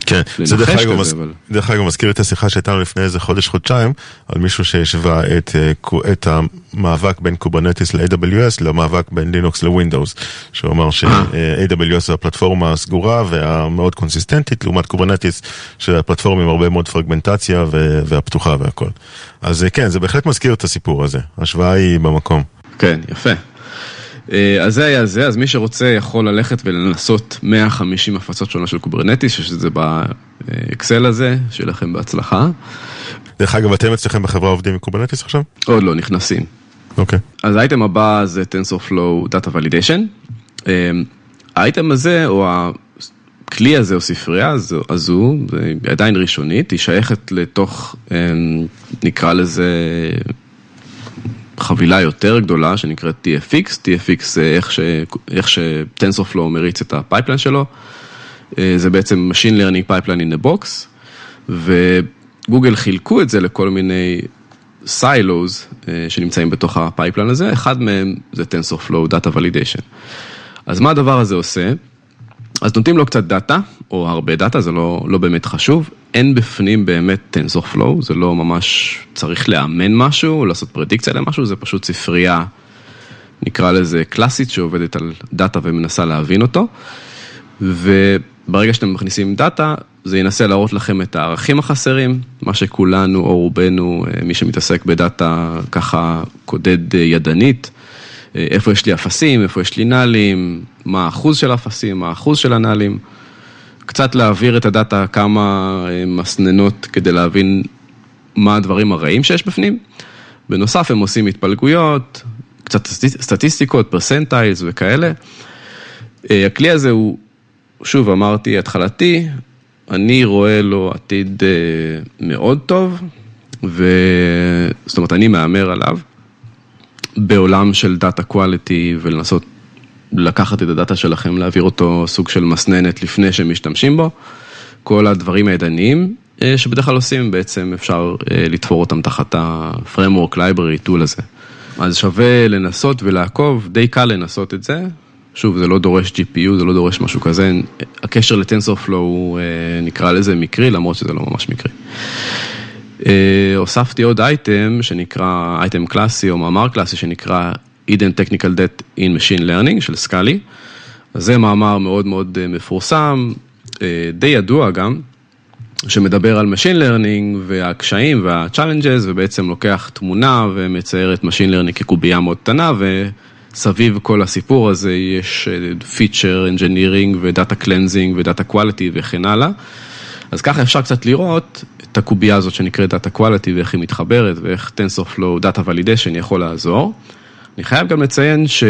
כן, זה דרך כזה, אבל... דרך אגב מזכיר את השיחה שהייתה לנו לפני איזה חודש-חודשיים, על מישהו שהשווה את, אה, את המאבק בין Kubernetes ל-AWS למאבק בין לינוקס לווינדוס, שהוא אמר ש-AWS זה הפלטפורמה הסגורה והמאוד קונסיסטנטית, לעומת Kubernetes, שהפלטפורמה עם הרבה מאוד פרגמנטציה והפתוחה והכל. אז אה, כן, זה בהחלט מזכיר את הסיפור הזה, ההשוואה היא במקום. כן, יפה. אה, אז זה היה זה, אז מי שרוצה יכול ללכת ולנסות 150 הפצות שונות של Kubernetes, יש את זה באקסל הזה, שיהיה לכם בהצלחה. דרך אגב, אתם אצלכם בחברה עובדים עם Kubernetes עכשיו? עוד לא, נכנסים. אוקיי. אז האייטם הבא זה TensorFlow Data Validation. אה, האייטם הזה, או הכלי הזה, או ספרייה הזו, זה עדיין ראשונית, היא שייכת לתוך, אה, נקרא לזה... חבילה יותר גדולה שנקראת TFX, TFX זה איך, ש, ש-TensorFlow מריץ את ה pipeline שלו, אה, זה בעצם Machine Learning Pipeline in a Box, וגוגל חילקו את זה לכל מיני silos אה, שנמצאים בתוך ה pipeline הזה, אחד מהם זה TensorFlow Data Validation. אז מה הדבר הזה עושה? אז נותנים לו קצת דאטה, או הרבה דאטה, זה לא, לא באמת חשוב. אין בפנים באמת TensorFlow, זה לא ממש צריך לאמן משהו, או לעשות פרדיקציה למשהו, זה פשוט ספרייה, נקרא לזה קלאסית, שעובדת על דאטה ומנסה להבין אותו. וברגע שאתם מכניסים דאטה, זה ינסה להראות לכם את הערכים החסרים, מה שכולנו, או רובנו, מי שמתעסק בדאטה ככה קודד ידנית. איפה יש לי אפסים, איפה יש לי נאלים, מה האחוז של האפסים, מה האחוז של הנאלים. קצת להעביר את הדאטה כמה אה, מסננות כדי להבין מה הדברים הרעים שיש בפנים. בנוסף הם עושים התפלגויות, קצת סטטיסטיקות, פרסנטיילס וכאלה. אה, הכלי הזה הוא, שוב אמרתי, התחלתי, אני רואה לו עתיד אה, מאוד טוב, ו... זאת אומרת, אני מהמר עליו. בעולם של דאטה קואליטי ולנסות לקחת את הדאטה שלכם, להעביר אותו סוג של מסננת לפני שהם משתמשים בו. כל הדברים הידניים אה, שבדרך כלל עושים, בעצם אפשר אה, לתפור אותם תחת ה-framework library tool הזה. אז שווה לנסות ולעקוב, די קל לנסות את זה. שוב, זה לא דורש GPU, זה לא דורש משהו כזה. הקשר לטנסורפלו הוא אה, נקרא לזה מקרי, למרות שזה לא ממש מקרי. אה, הוספתי עוד אייטם שנקרא, אייטם קלאסי או מאמר קלאסי שנקרא Hidden Technical Debt in Machine Learning של סקאלי. זה מאמר מאוד מאוד אה, מפורסם, אה, די ידוע גם, שמדבר על Machine Learning והקשיים וה-challenges ובעצם לוקח תמונה ומצייר את Machine Learning כקובייה מאוד קטנה וסביב כל הסיפור הזה יש Feature Engineering ו-Data Cleansing ו-Data Quality וכן הלאה. אז ככה אפשר קצת לראות את הקובייה הזאת שנקראת Data Quality ואיך היא מתחברת ואיך TensorFlow Data Validation יכול לעזור. אני חייב גם לציין ש...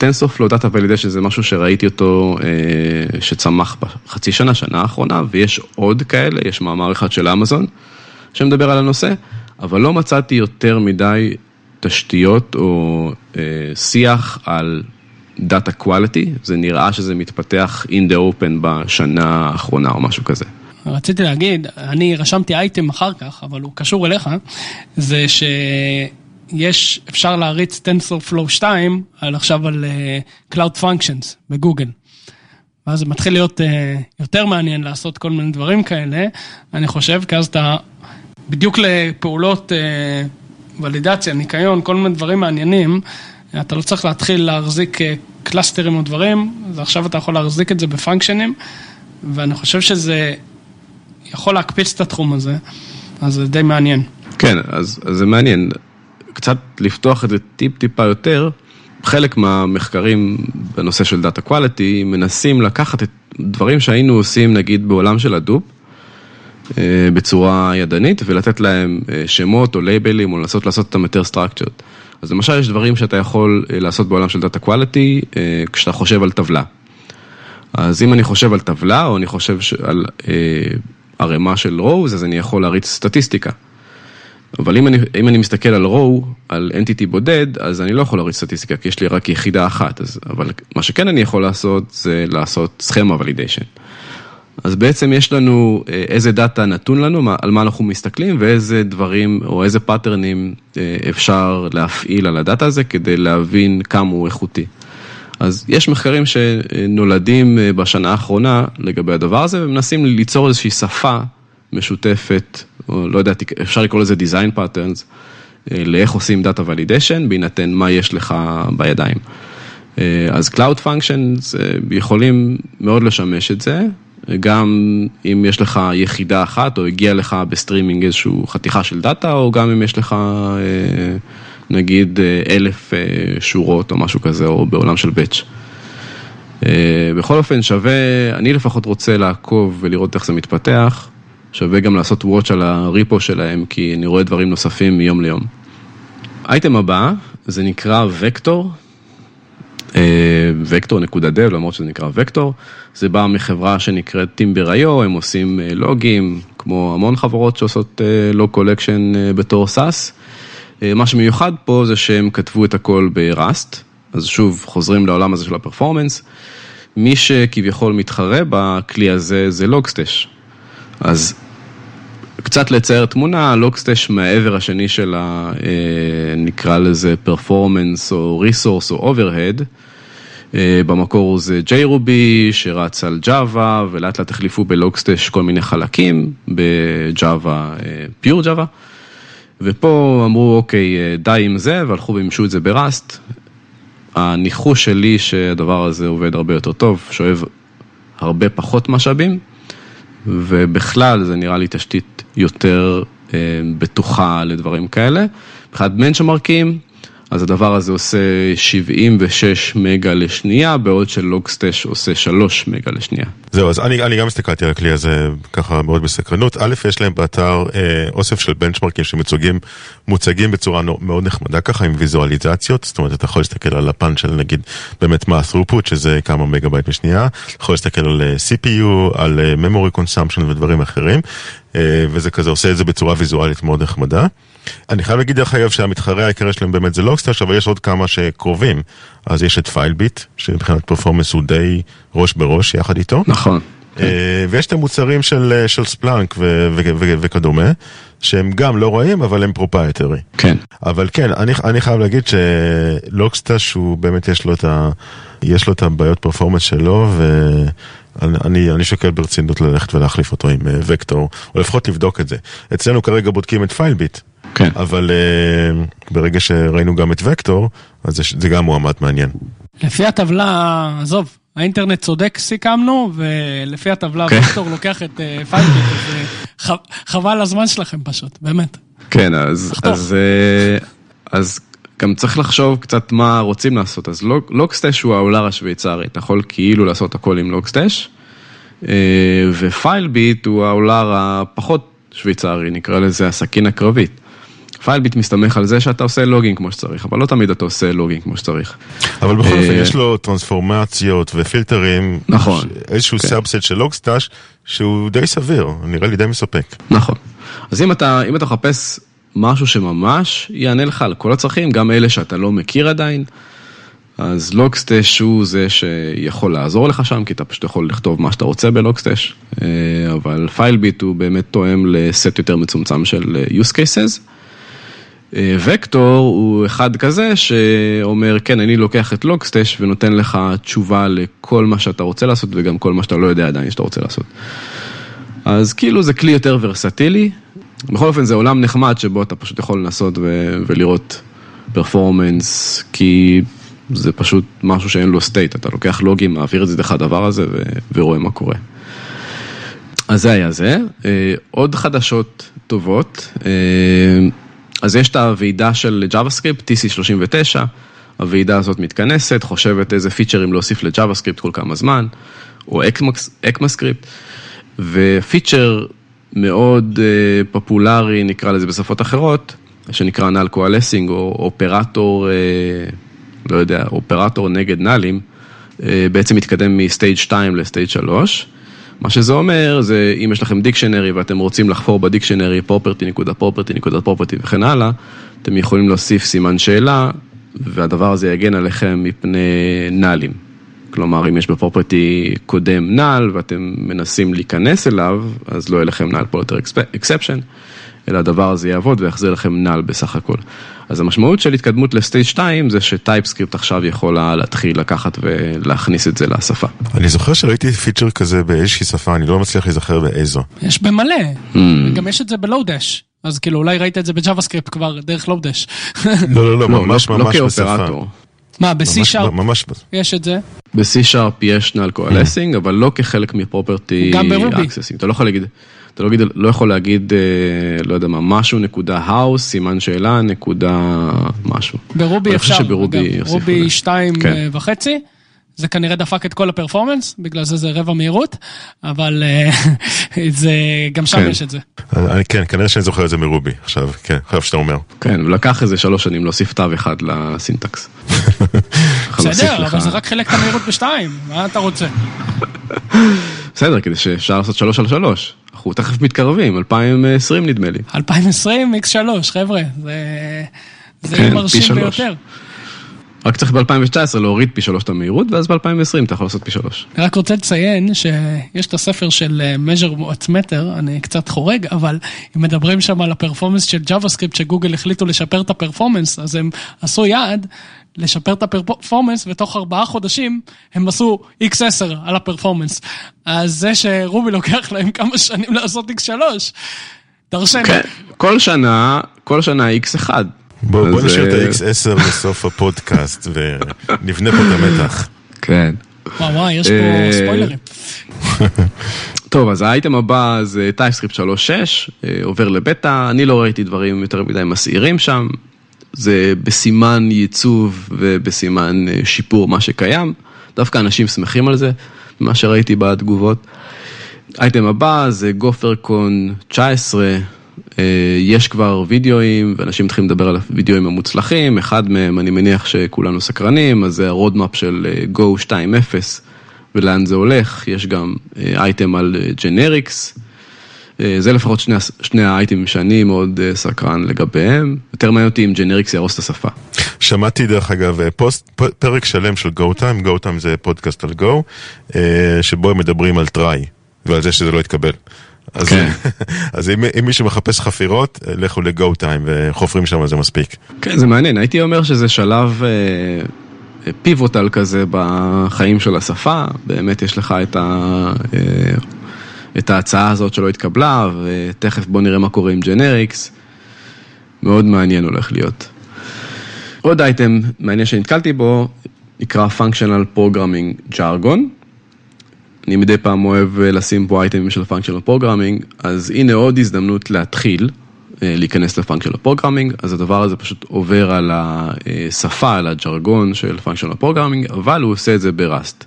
TensorFlow Data Validation זה משהו שראיתי אותו אה, שצמח בחצי שנה, שנה האחרונה, ויש עוד כאלה, יש מאמר אחד של אמזון שמדבר על הנושא, אבל לא מצאתי יותר מדי תשתיות או אה, שיח על Data Quality, זה נראה שזה מתפתח in the open בשנה האחרונה או משהו כזה. רציתי להגיד, אני רשמתי אייטם אחר כך, אבל הוא קשור אליך, זה שיש, אפשר להריץ TensorFlow 2 על עכשיו על uh, Cloud Functions בגוגל. ואז זה מתחיל להיות uh, יותר מעניין לעשות כל מיני דברים כאלה, אני חושב, כי אז אתה בדיוק לפעולות אה, ולידציה, ניקיון, כל מיני דברים מעניינים, אתה לא צריך להתחיל להחזיק אה, cluster ים או דברים, אז עכשיו אתה יכול להחזיק את זה ב function ים, ואני חושב שזה יכול להקפיץ את התחום הזה, אז זה די מעניין. כן, אז, אז זה מעניין. קצת לפתוח את זה טיפ-טיפה יותר, חלק מהמחקרים בנושא של data quality מנסים לקחת את דברים שהיינו עושים נגיד בעולם של Hadoop, אה, בצורה ידנית ולתת להם אה, שמות או לייבלים או לנסות לעשות אותם יותר structured. אז למשל יש דברים שאתה יכול אה, לעשות בעולם של דאטה קואליטי כשאתה חושב על טבלה. אז אם אני חושב על טבלה או אני חושב על ערימה של rows אז אני יכול להריץ סטטיסטיקה. אבל אם אני, אם אני מסתכל על row, על entity בודד, אז אני לא יכול להריץ סטטיסטיקה, כי יש לי רק יחידה אחת. אז, אבל מה שכן אני יכול לעשות, זה לעשות סכמה ולידיישן. אז בעצם יש לנו אה, איזה דאטה נתון לנו, על מה אנחנו מסתכלים, ואיזה דברים או איזה pattern ים אה, אפשר להפעיל על הדאטה הזה כדי להבין כמה הוא איכותי. אז יש מחקרים שנולדים אה, בשנה האחרונה לגבי הדבר הזה, ומנסים ליצור איזושהי שפה משותפת, או לא יודע, אפשר לקרוא לזה design patterns, לאיך עושים data validation, בהינתן מה יש לך בידיים. אז Cloud Functions יכולים מאוד לשמש את זה, גם אם יש לך יחידה אחת, או הגיע לך בסטרימינג איזושהי חתיכה של דאטה, או גם אם יש לך אה, נגיד אה, אלף אה, שורות או משהו כזה, או בעולם של batch. בכל אופן שווה, אני לפחות רוצה לעקוב ולראות איך זה מתפתח, שווה גם לעשות watch על ה repo שלהם, כי אני רואה דברים נוספים מיום ליום. אייטם הבא, זה נקרא Vector, Vector נקודה dev, למרות שזה נקרא וקטור, זה בא מחברה שנקראת Timber.io, הם עושים אה, לוגים, כמו המון חברות שעושות log collection אה, בתור SaaS. אה, מה שמיוחד פה זה שהם כתבו את הכל ב Rust, אז שוב חוזרים לעולם הזה של ה performance. מי שכביכול מתחרה בכלי הזה זה Logstash. אז קצת לצייר תמונה, Logstash מהעבר השני של ה... נקרא לזה performance או resource או overhead. אה, במקור זה JRuby שרץ על Java ולאט לאט החליפו ב Logstash כל מיני חלקים, ב Java, pure Java. ופה אמרו אוקיי אה, די עם זה והלכו ומימשו את זה ב Rust. הניחוש שלי שהדבר הזה עובד הרבה יותר טוב, שואב הרבה פחות משאבים ובכלל זה נראה לי תשתית יותר אה, בטוחה לדברים כאלה. מבחינת בנצ'מרקים, אז הדבר הזה עושה 76 מגה לשנייה, בעוד שלוגסטש עושה 3 מגה לשנייה. זהו, אז אני, אני גם הסתכלתי על הכלי הזה ככה מאוד בסקרנות. א', יש להם באתר אה, אוסף של בנצ'מרקים שמוצגים מוצגים בצורה מאוד נחמדה ככה עם ויזואליזציות, זאת אומרת אתה יכול להסתכל על הפן של נגיד באמת מה ה-throughput שזה כמה מגה בייט בשנייה, אתה יכול להסתכל על אה, CPU, על אה, memory consumption ודברים אחרים, אה, וזה כזה עושה את זה בצורה ויזואלית מאוד נחמדה. אני חייב להגיד דרך אגב שהמתחרה העיקרי שלהם באמת זה Logstash, אבל יש עוד כמה שקרובים. אז יש את Filebeat, שמבחינת performance הוא די ראש בראש יחד איתו. נכון. אה, ויש את המוצרים של, אה, של Splunk ו- ו- ו- וכדומה, שהם גם לא רעים, אבל הם proprietary. כן. אבל כן, אני, אני חייב להגיד ש Logstash הוא באמת יש לו את, ה, יש לו את הבעיות performance שלו, ואני אני שוקל ברצינות ללכת ולהחליף אותו עם אה, וקטור, או לפחות לבדוק את זה. אצלנו כרגע בודקים את Filebeat. כן. אבל אה, ברגע שראינו גם את וקטור, אז זה, זה גם מועמד מעניין. לפי הטבלה, עזוב, האינטרנט צודק סיכמנו, ולפי הטבלה כן. וקטור לוקח את אה, Filebeat, אז אה, חבל הזמן שלכם פשוט, באמת. כן, אז, אז, אה, אז גם צריך לחשוב קצת מה רוצים לעשות. אז Logstash הוא האולר השוויצרי, אתה יכול כאילו לעשות הכל עם Logstash, ו Filebeat הוא האולר הפחות שוויצרי, נקרא לזה הסכין הקרבית. Filebeat מסתמך על זה שאתה עושה logging כמו שצריך, אבל לא תמיד אתה עושה logging כמו שצריך. אבל בכל אופן אה, יש לו טרנספורמציות ופילטרים. נכון. איזשהו כן. subset של Logstash שהוא די סביר, נראה לי די מספק. נכון. אז אם אתה, אם אתה מחפש משהו שממש יענה לך על כל הצרכים, גם אלה שאתה לא מכיר עדיין, אז לוגסטש הוא זה שיכול לעזור לך שם, כי אתה פשוט יכול לכתוב מה שאתה רוצה בלוגסטש, אה, אבל פיילביט הוא באמת תואם לסט יותר מצומצם של אה, use cases. אה, וקטור הוא אחד כזה שאומר, כן, אני לוקח את לוגסטש ונותן לך תשובה לכל מה שאתה רוצה לעשות וגם כל מה שאתה לא יודע עדיין שאתה רוצה לעשות. אז כאילו זה כלי יותר ורסטילי, בכל אופן זה עולם נחמד שבו אתה פשוט יכול לנסות ו- ולראות performance, כי זה פשוט משהו שאין לו state, אתה לוקח לוגים, מעביר את זה דרך הדבר הזה ו- ורואה מה קורה. אז זה היה זה. אה, עוד חדשות טובות, אה, אז יש את הוועידה של JavaScript, TC39, הוועידה הזאת מתכנסת, חושבת איזה פיצ'רים להוסיף ל-JavaScript כל כמה זמן, או ECMAScript, ופיצ'ר מאוד אה, פופולרי, נקרא לזה בשפות אחרות, שנקרא null coalescing, או אופרטור, לא יודע, אופרטור נגד נאלים, בעצם מתקדם מ stage 2 ל stage 3. מה שזה אומר, זה אם יש לכם dictionary ואתם רוצים לחפור ב dictionary property נקודה property נקודה property וכן הלאה, אתם יכולים להוסיף סימן שאלה, והדבר הזה יגן עליכם מפני נאלים. כלומר, אם יש ב property קודם null ואתם מנסים להיכנס אליו, אז לא יהיה לכם null pointer exception, אלא הדבר הזה יעבוד ויחזיר לכם null בסך הכל. אז המשמעות של התקדמות ל stage 2 זה ש TypeScript עכשיו יכולה להתחיל לקחת ולהכניס את זה לשפה. אני זוכר שראיתי פיצ'ר כזה באיזושהי שפה, אני לא מצליח להיזכר באיזו. יש במלא, אמ. גם יש את זה ב Lodash. אז כאילו אולי ראית את זה ב JavaScript כבר דרך Lodash. [laughs] לא, לא, לא, ממש ממש בשפה. מה, ב-C שרפ יש את זה? ב-C שרפ יש null coalescing, אבל לא כחלק מ property גם ב Ruby. אתה לא יכול להגיד, אתה לא, לא יכול להגיד, לא יודע מה, משהו נקודה house, סימן שאלה, נקודה משהו. ב Ruby אפשר, אגב, Ruby שתיים כן. וחצי. זה כנראה דפק את כל ה performance, בגלל זה זה רבע מהירות, אבל [laughs] זה, גם שם כן. יש את זה. אני, כן, כנראה שאני זוכר את זה מרובי עכשיו, כן, עכשיו שאתה אומר. כן, ולקח איזה שלוש שנים להוסיף תו אחד לסינטקס. [laughs] בסדר, אבל זה רק חלק את המהירות בשתיים, מה אתה רוצה? [laughs] בסדר, כדי שאפשר לעשות שלוש על שלוש. אנחנו תכף מתקרבים, 2020 נדמה לי. 2020 X3, חבר'ה, זה כן, מרשים ביותר. רק צריך ב-2019 להוריד פי שלוש את המהירות, ואז ב-2020 אתה יכול לעשות פי שלוש. אני רק רוצה לציין שיש את הספר של אה, measure what's matter, אני קצת חורג, אבל אם מדברים שם על הפרפורמנס של JavaScript, שגוגל החליטו לשפר את הפרפורמנס, אז הם עשו יעד לשפר את הפרפורמנס, ותוך ארבעה חודשים הם עשו X10 על הפרפורמנס. אז זה שרובי לוקח להם כמה שנים לעשות X3, דרשני. כן, כל שנה, כל שנה X1. בוא, בוא נשאיר את ה-X10 לסוף הפודקאסט ונבנה פה את המתח. כן. וואו וואו, יש פה אה, ספוילרים. [laughs] טוב, אז האייטם הבא זה TypeScript 3.6, אה, עובר לבטא, אני לא ראיתי דברים יותר מדי מסעירים שם, זה בסימן ייצוב ובסימן אה, שיפור מה שקיים, דווקא אנשים שמחים על זה, מה שראיתי בתגובות. האייטם הבא זה GopherCon 19, אה, יש כבר וידאוים, ואנשים מתחילים לדבר על הוידאוים המוצלחים, אחד מהם, אני מניח שכולנו סקרנים, אז זה ה roadmap של אה, Go 2.0, ולאן זה הולך, יש גם אייטם על generics. זה לפחות שני, שני האייטמים שאני מאוד סקרן לגביהם. יותר מעניין אותי אם generics יהרוס את השפה. שמעתי דרך אגב פוסט, פרק שלם של Go Time זה פודקאסט על Go, שבו הם מדברים על try, ועל זה שזה לא יתקבל. אז, כן. [laughs] אז אם, אם מישהו מחפש חפירות, לכו ל Go Time וחופרים שם זה מספיק. כן, זה מעניין, הייתי אומר שזה שלב אה, pivotal כזה בחיים של השפה, באמת יש לך את, ה, אה, את ההצעה הזאת שלא התקבלה, ותכף בוא נראה מה קורה עם ג'נריקס, מאוד מעניין הולך להיות. עוד אייטם מעניין שנתקלתי בו, נקרא Functional Programming Jargon. אני מדי פעם אוהב אה, לשים פה אייטמים של Functional Programming, אז הנה עוד הזדמנות להתחיל אה, להיכנס ל-Functional Programming, אז הדבר הזה פשוט עובר על השפה, על הג'רגון של Functional Programming, אבל הוא עושה את זה בראסט.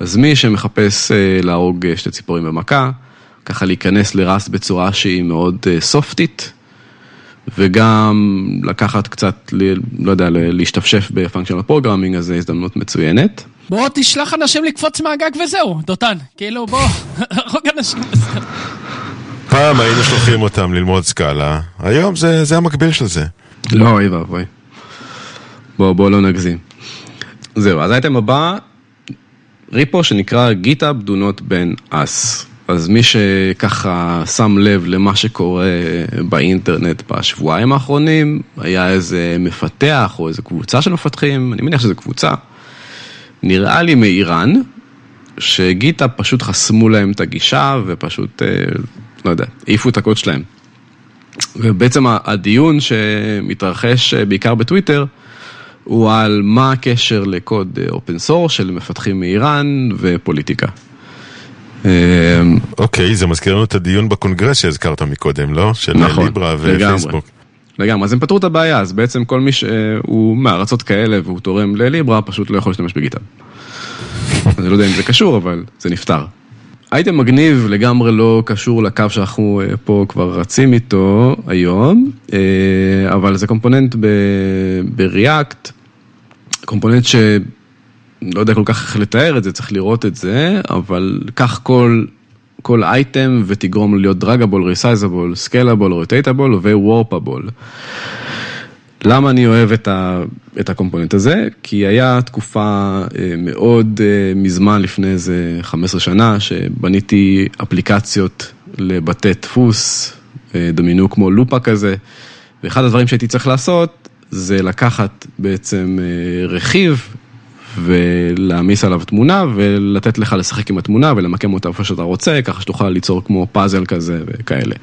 אז מי שמחפש אה, להרוג שתי ציפורים במכה, ככה להיכנס ל Rust בצורה שהיא מאוד סופטית, וגם לקחת קצת, לא יודע, להשתפשף ב functional programming, אז זו הזדמנות מצוינת. בוא תשלח אנשים לקפוץ מהגג וזהו, דותן, כאילו בוא, [laughs] הרוג אנשים. פעם היינו שולחים אותם ללמוד Scala, היום זה, זה המקביל של זה. לא, אוי ואבוי. בוא, בוא לא נגזים. זהו, אז האייטם הבא, ריפו שנקרא GitHub do not ban us. אז מי שככה שם לב למה שקורה באינטרנט בשבועיים האחרונים, היה איזה מפתח או איזה קבוצה של מפתחים, אני מניח שזו קבוצה, נראה לי מאיראן, שגיטה פשוט חסמו להם את הגישה ופשוט, אה, לא יודע, העיפו את הקוד שלהם. ובעצם הדיון שמתרחש בעיקר בטוויטר, הוא על מה הקשר לקוד open source של מפתחים מאיראן ופוליטיקה. אוקיי, זה מזכיר לנו את הדיון בקונגרס שהזכרת מקודם, לא? של נכון, ליברה. ופייסבוק. לגמרי, אז הם פתרו את הבעיה, אז בעצם כל מי שהוא מארצות כאלה והוא תורם לליברה, פשוט לא יכול להשתמש ב GitHub. [laughs] אני לא יודע אם זה קשור, אבל זה נפתר. אייטם מגניב לגמרי לא קשור לקו שאנחנו אה, פה כבר רצים איתו היום, אה, אבל זה component ב-React, component ש... לא יודע כל כך איך לתאר את זה, צריך לראות את זה, אבל קח כל, כל אייטם ותגרום לו להיות draggable, resizable, scalable, rotatable ו warpable. למה אני אוהב את, ה, את ה component הזה? כי היה תקופה אה, מאוד אה, מזמן, לפני איזה 15 שנה, שבניתי אפליקציות לבתי דפוס, אה, דמיינו כמו לופה כזה, ואחד הדברים שהייתי צריך לעשות זה לקחת בעצם רכיב ולהעמיס עליו תמונה ולתת לך לשחק עם התמונה ולמקם אותה איפה שאתה רוצה, ככה שתוכל ליצור כמו פאזל כזה וכאלה.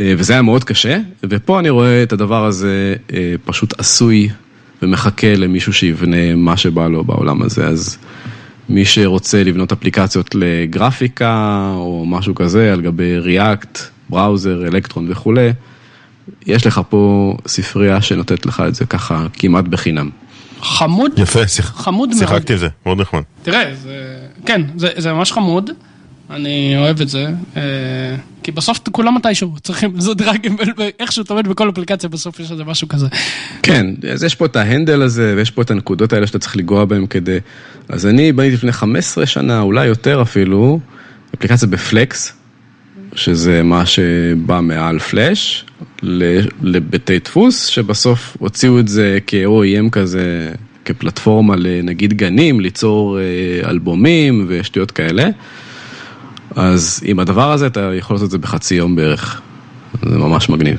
וזה היה מאוד קשה, ופה אני רואה את הדבר הזה פשוט עשוי ומחכה למישהו שיבנה מה שבא לו בעולם הזה, אז מי שרוצה לבנות אפליקציות לגרפיקה או משהו כזה על גבי React, בראוזר, אלקטרון וכולי, יש לך פה ספרייה שנותנת לך את זה ככה כמעט בחינם. חמוד. יפה, שיח... חמוד מאוד. שיחקתי את זה, מאוד נחמד. תראה, זה, כן, זה, זה ממש חמוד, אני אוהב את זה, אה, כי בסוף כולם מתישהו צריכים לעשות דרג איכשהו אתה עומד בכל אפליקציה, בסוף יש איזה משהו כזה. כן, אז יש פה את ההנדל הזה, ויש פה את הנקודות האלה שאתה צריך לנגוע בהם כדי... אז אני בניתי לפני 15 שנה, אולי יותר אפילו, אפליקציה בפלקס, שזה מה שבא מעל פלאש, לבתי דפוס, שבסוף הוציאו את זה כ-OEM כזה, כפלטפורמה לנגיד גנים, ליצור אה, אלבומים ושטויות כאלה. אז עם הדבר הזה אתה יכול לעשות את זה בחצי יום בערך, זה ממש מגניב.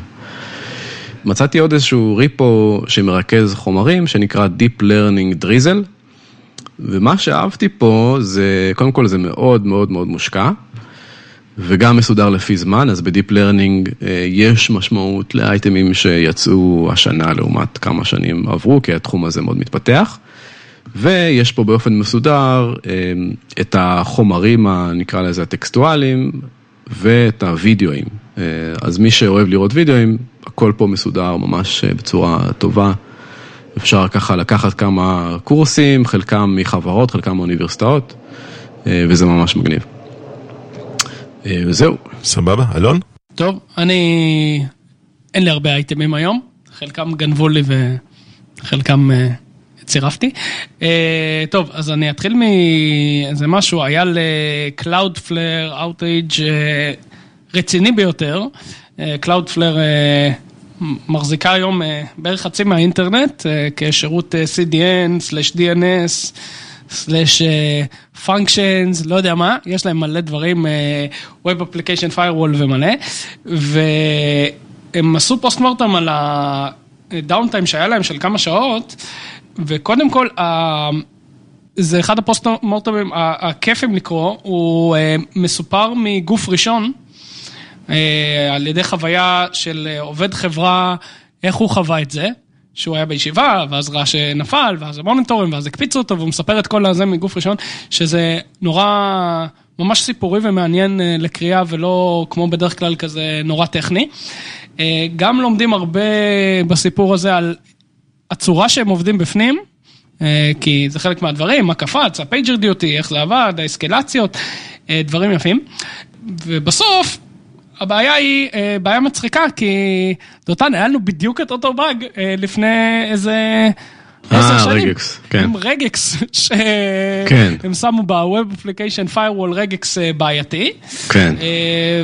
מצאתי עוד איזשהו repo שמרכז חומרים שנקרא Deep Learning Drizzle, ומה שאהבתי פה זה, קודם כל זה מאוד מאוד מאוד מושקע, וגם מסודר לפי זמן, אז ב deep learning יש משמעות לאייטמים שיצאו השנה לעומת כמה שנים עברו, כי התחום הזה מאוד מתפתח. ויש פה באופן מסודר את החומרים, נקרא לזה הטקסטואליים, ואת הוידאוים. אז מי שאוהב לראות וידאוים, הכל פה מסודר ממש בצורה טובה. אפשר ככה לקחת כמה קורסים, חלקם מחברות, חלקם מאוניברסיטאות, וזה ממש מגניב. וזהו. סבבה, אלון? טוב, אני... אין לי הרבה אייטמים היום, חלקם גנבו לי וחלקם צירפתי. אה, טוב, אז אני אתחיל מאיזה משהו, היה ל-Cloudflare outage אה, רציני ביותר. אה, Cloudflare מחזיקה היום בערך חצי מהאינטרנט כשירות CDN/DNS. סלאש functions, לא יודע מה, יש להם מלא דברים, Web Application Firewall ומלא, והם עשו פוסט מורטם על הדאונטיים שהיה להם של כמה שעות, וקודם כל, זה אחד הפוסט מורטמים הכיפים לקרוא, הוא מסופר מגוף ראשון, על ידי חוויה של עובד חברה, איך הוא חווה את זה. שהוא היה בישיבה, ואז ראה שנפל, ואז המוניטורים, ואז הקפיצו אותו, והוא מספר את כל הזה מגוף ראשון, שזה נורא, ממש סיפורי ומעניין לקריאה, ולא כמו בדרך כלל כזה נורא טכני. גם לומדים הרבה בסיפור הזה על הצורה שהם עובדים בפנים, כי זה חלק מהדברים, מה קפץ, ה PagerDuty, איך זה עבד, האסקלציות, דברים יפים. ובסוף, הבעיה היא בעיה מצחיקה, כי דותן, היה לנו בדיוק את אותו באג לפני איזה... עשר שנים, regex, כן. עם regex, שהם שמו ב-Web Application Firewall regex בעייתי. כן,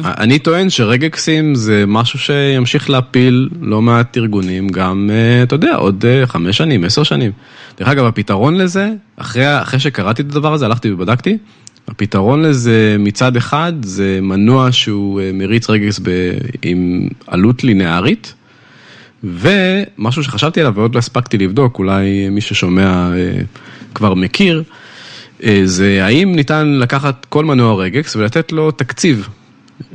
אני טוען שרגקסים זה משהו שימשיך להפיל לא מעט ארגונים, גם, אתה יודע, עוד חמש שנים, עשר שנים. דרך אגב, הפתרון לזה, אחרי שקראתי את הדבר הזה, הלכתי ובדקתי, הפתרון לזה מצד אחד זה מנוע שהוא מריץ רגקס עם עלות לינארית. ומשהו שחשבתי עליו ועוד לא הספקתי לבדוק, אולי מי ששומע כבר מכיר, זה האם ניתן לקחת כל מנוע רגקס ולתת לו תקציב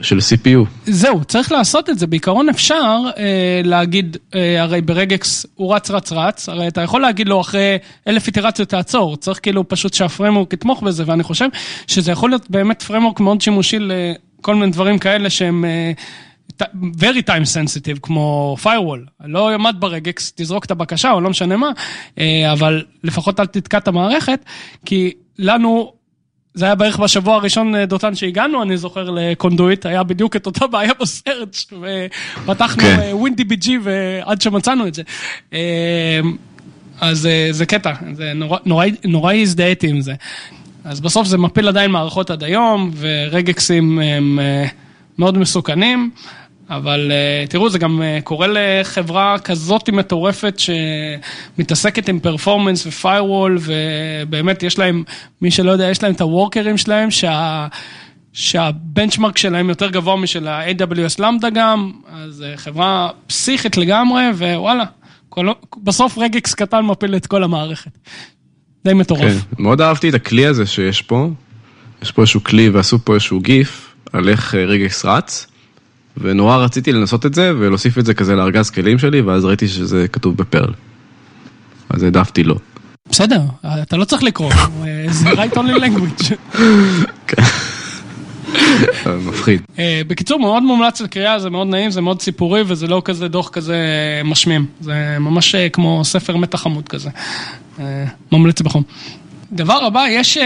של CPU. זהו, צריך לעשות את זה. בעיקרון אפשר אה, להגיד, אה, הרי ברגקס הוא רץ רץ רץ, הרי אתה יכול להגיד לו אחרי אלף איטרציות תעצור, צריך כאילו פשוט שהפרמורק יתמוך בזה, ואני חושב שזה יכול להיות באמת פרמורק מאוד שימושי לכל מיני דברים כאלה שהם... אה, very time sensitive כמו firewall, לא עמד ברגקס, תזרוק את הבקשה או לא משנה מה, אה, אבל לפחות אל תתקע את המערכת, כי לנו זה היה בערך בשבוע הראשון, אה, דותן, שהגענו, אני זוכר, לקונדויט, היה בדיוק את אותה בעיה בסרט, ופתחנו כן. ווינדי בי ג'י ועד שמצאנו את זה. אה, אז אה, זה קטע, זה נורא, נורא, נורא הזדהיתי עם זה. אז בסוף זה מפיל עדיין מערכות עד היום, ורגקסים הם מאוד מסוכנים. אבל אה, תראו, זה גם אה, קורה לחברה כזאת מטורפת שמתעסקת עם פרפורמנס ופיירוול, ובאמת יש להם, מי שלא יודע, יש להם את הוורקרים שלהם, שה... שהבנצ'מרק שלהם יותר גבוה משל ה-AWS למדה גם, אז אה, חברה פסיכית לגמרי, ווואלה, כל... בסוף רגקס קטן מפיל את כל המערכת. די מטורף. כן, מאוד אהבתי את הכלי הזה שיש פה, יש פה איזשהו כלי ועשו פה איזשהו גיף על איך רגקס רץ. ונורא רציתי לנסות את זה ולהוסיף את זה כזה לארגז כלים שלי, ואז ראיתי שזה כתוב בפרל. אז העדפתי לא. בסדר, אתה לא צריך לקרוא, זה right only language. כן. [laughs] מפחיד. אה, בקיצור, מאוד מומלץ לקריאה, זה מאוד נעים, זה מאוד סיפורי, וזה לא כזה דוח כזה משמים. זה ממש אה, כמו ספר מתח חמוד כזה. אה, ממליץ בחום. דבר הבא, יש...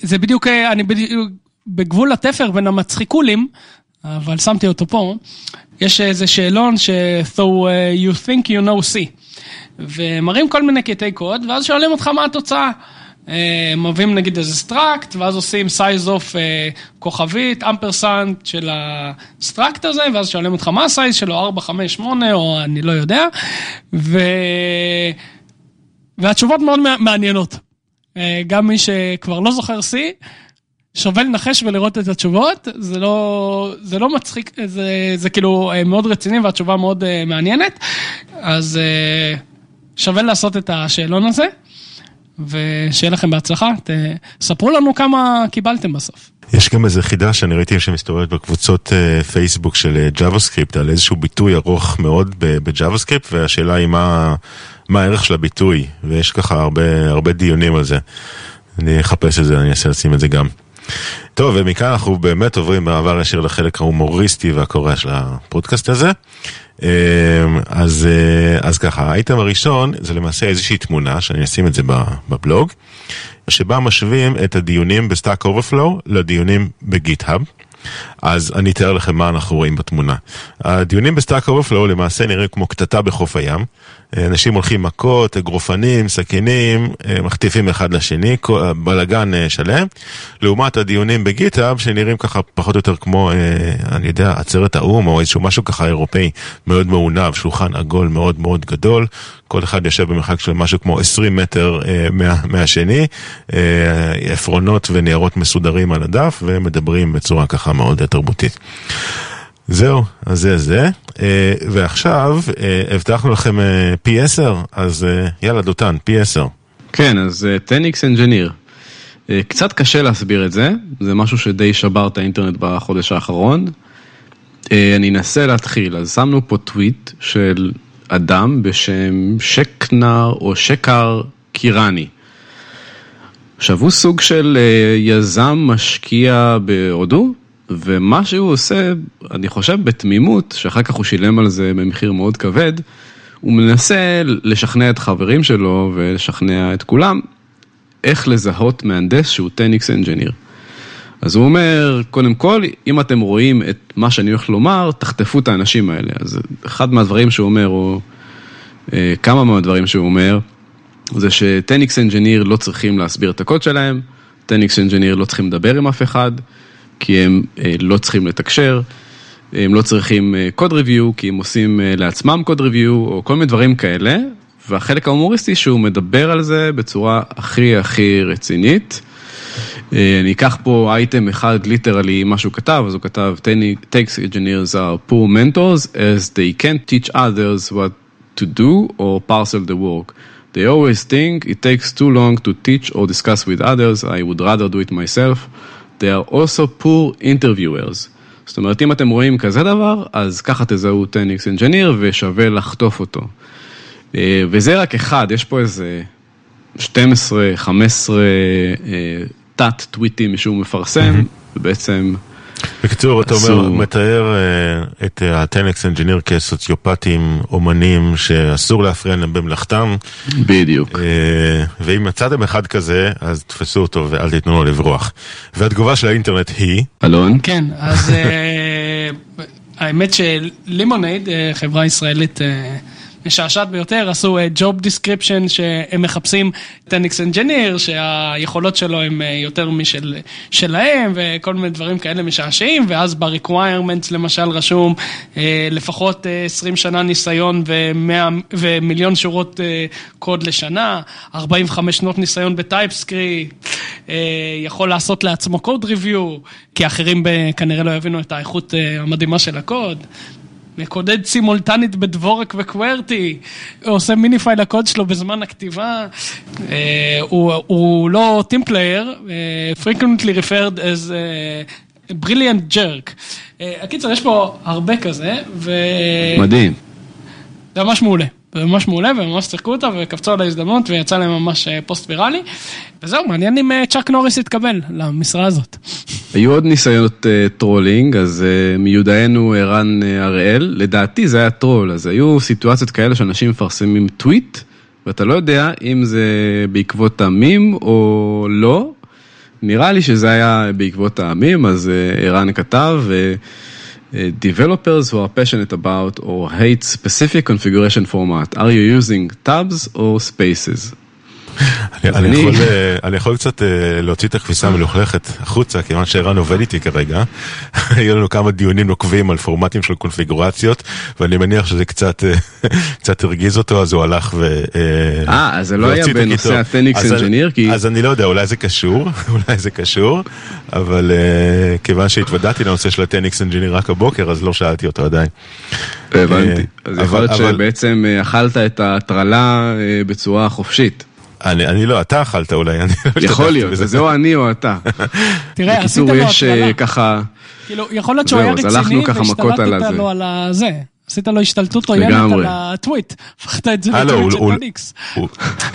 זה בדיוק, אני בדיוק בגבול התפר בין המצחיקולים, אבל שמתי אותו פה, יש איזה שאלון ש- so uh, you think you know C, ומראים כל מיני קטעי קוד, ואז שואלים אותך מה התוצאה. Uh, מביאים נגיד איזה struct, ואז עושים size of uh, כוכבית, ampersand של ה struct הזה, ואז שואלים אותך מה ה size שלו, 4, 5, 8, או אני לא יודע, ו... והתשובות מאוד מעניינות. Uh, גם מי שכבר לא זוכר C, שווה לנחש ולראות את התשובות, זה לא, זה לא מצחיק, זה, זה כאילו אה, מאוד רציני והתשובה מאוד uh, מעניינת, אז uh, שווה לעשות את השאלון הזה, ושיהיה לכם בהצלחה, תספרו לנו כמה קיבלתם בסוף. יש גם איזה חידה שאני ראיתי שמסתובבת בקבוצות פייסבוק של JavaScript על איזשהו ביטוי ארוך מאוד ב-JavaScript והשאלה היא מה, מה הערך של הביטוי ויש ככה הרבה, הרבה דיונים על זה. אני אחפש את זה, אני אנסה לשים את זה גם. טוב, ומכאן אנחנו באמת עוברים במעבר ישיר לחלק ההומוריסטי והקורע של הפודקאסט הזה. אמ, אז, אה, אז ככה, האייטם הראשון זה למעשה איזושהי תמונה, שאני אשים את זה בבלוג, שבה משווים את הדיונים ב Stack Overflow לדיונים ב GitHub. אז אני אתאר לכם מה אנחנו רואים בתמונה. הדיונים ב Stack Overflow למעשה נראים כמו קטטה בחוף הים. אנשים הולכים מכות, אגרופנים, סכינים, מחטיפים אחד לשני, בלאגן אה, שלם. לעומת הדיונים בגיטאב שנראים ככה פחות או יותר כמו, אה, אני יודע, עצרת האו"ם או איזשהו משהו ככה אירופאי מאוד מעונב, שולחן עגול מאוד מאוד גדול. כל אחד יושב במרחק של משהו כמו 20 מטר אה, מה, מהשני, עפרונות וניירות מסודרים על הדף ומדברים בצורה ככה מאוד תרבותית. זהו, אז זה זה. אה, ועכשיו, אה, הבטחנו לכם אה, פי 10, אז יאללה דותן, פי 10. כן, אז 10x Engineer. קצת קשה להסביר את זה, זה משהו שדי שבר את האינטרנט בחודש האחרון. אני אנסה להתחיל, אז שמנו פה טוויט של אדם בשם שקנר או שקר קירני. עכשיו הוא סוג של יזם משקיע בהודו, ומה שהוא עושה, אני חושב בתמימות, שאחר כך הוא שילם על זה במחיר מאוד כבד, הוא מנסה לשכנע את חברים שלו ולשכנע את כולם, איך לזהות מהנדס שהוא 10x engineer. אז הוא אומר, קודם כל, אם אתם רואים את מה שאני הולך לומר, תחטפו את האנשים האלה. אז אחד מהדברים שהוא אומר, או אה, כמה מהדברים שהוא אומר, זה ש-10x engineer לא צריכים להסביר את הקוד שלהם, 10x engineer לא צריכים לדבר עם אף אחד, כי הם אה, לא צריכים לתקשר, הם לא צריכים code אה, review, כי הם עושים אה, לעצמם code review, או כל מיני דברים כאלה, והחלק ההומוריסטי שהוא מדבר על זה בצורה הכי הכי רצינית. אני אקח פה אייטם אחד literally מה שהוא כתב, אז הוא כתב 10x engineers are poor mentors as they can't teach others what to do or parcel the work. They always think it takes too long to teach or discuss with others, I would rather do it myself. they are also poor interviewers. זאת אומרת, אם אתם רואים כזה דבר, אז ככה תזהו 10x engineer ושווה לחטוף אותו. אה, וזה רק אחד, יש פה איזה 12, 15 תת טוויטים שהוא מפרסם, ובעצם... בקיצור, אתה אומר, מתאר uh, את ה 10x engineer כסוציופטים, אומנים, שאסור להפריע להם במלאכתם. בדיוק. Uh, ואם מצאתם אחד כזה, אז תפסו אותו ואל תיתנו לו לברוח. והתגובה של האינטרנט היא... אלון? כן, אז [laughs] האמת ש Lemonade, חברה ישראלית... משעשעת ביותר, עשו job uh, description שהם מחפשים 10x engineer, שהיכולות שלו הם uh, יותר משל שלהם, וכל מיני דברים כאלה משעשעים, ואז ב-requirements למשל רשום uh, לפחות uh, 20 שנה ניסיון ו-100, ומיליון שורות uh, קוד לשנה, 45 שנות ניסיון בטייפסקריפט, יכול לעשות לעצמו קוד ריוויו, כי אחרים כנראה לא יבינו את האיכות uh, המדהימה של הקוד. מקודד סימולטנית בדבורק וקוורטי, עושה מיני פייל לקוד שלו בזמן הכתיבה, אה, הוא, הוא לא team player, frequently referred as a brilliant jerk. אה, הקיצר, יש פה הרבה כזה, ו... מדהים. זה ממש מעולה. זה ממש מעולה, וממש שיחקו אותה, וקפצו על ההזדמנות, ויצא להם ממש פוסט ויראלי. וזהו, מעניין אם צ'אק נוריס יתקבל למשרה הזאת. היו עוד ניסיונות uh, trolling, אז uh, מיודענו ערן uh, הראל, לדעתי זה היה טרול, אז היו סיטואציות כאלה שאנשים מפרסמים טוויט, ואתה לא יודע אם זה בעקבות המים או לא. נראה לי שזה היה בעקבות המים, אז ערן כתב, uh, developers who are passionate about or hate specific configuration format, are you using tabs or spaces? אני יכול קצת אה, להוציא את הכביסה המלוכלכת החוצה, כיוון שערן עובד איתי כרגע. [laughs] היו לנו כמה דיונים נוקבים על פורמטים של קונפיגורציות, ואני מניח שזה קצת אה, [laughs] הרגיז אותו, אז הוא הלך ו... אה, אה אז זה לא היה בנושא ה 10x engineer? אז אני לא יודע, אולי זה קשור, [laughs] אולי זה קשור, אבל כיוון שהתוודעתי לנושא של ה 10x engineer רק הבוקר, אז לא שאלתי אותו עדיין. הבנתי. אז יכול להיות שבעצם אכלת את ההטרלה בצורה חופשית. אני, אני לא, אתה אכלת אולי, אני לא יכול להיות, זה או אני או אתה. [laughs] תראה, עשית לו יש אה, ככה... כאילו, יכול להיות שהוא היה רציני והשתלטת לו על הזה. עשית לו השתלטות עוינת על הטוויט, הפכת את זה לטוויט של טוניקס.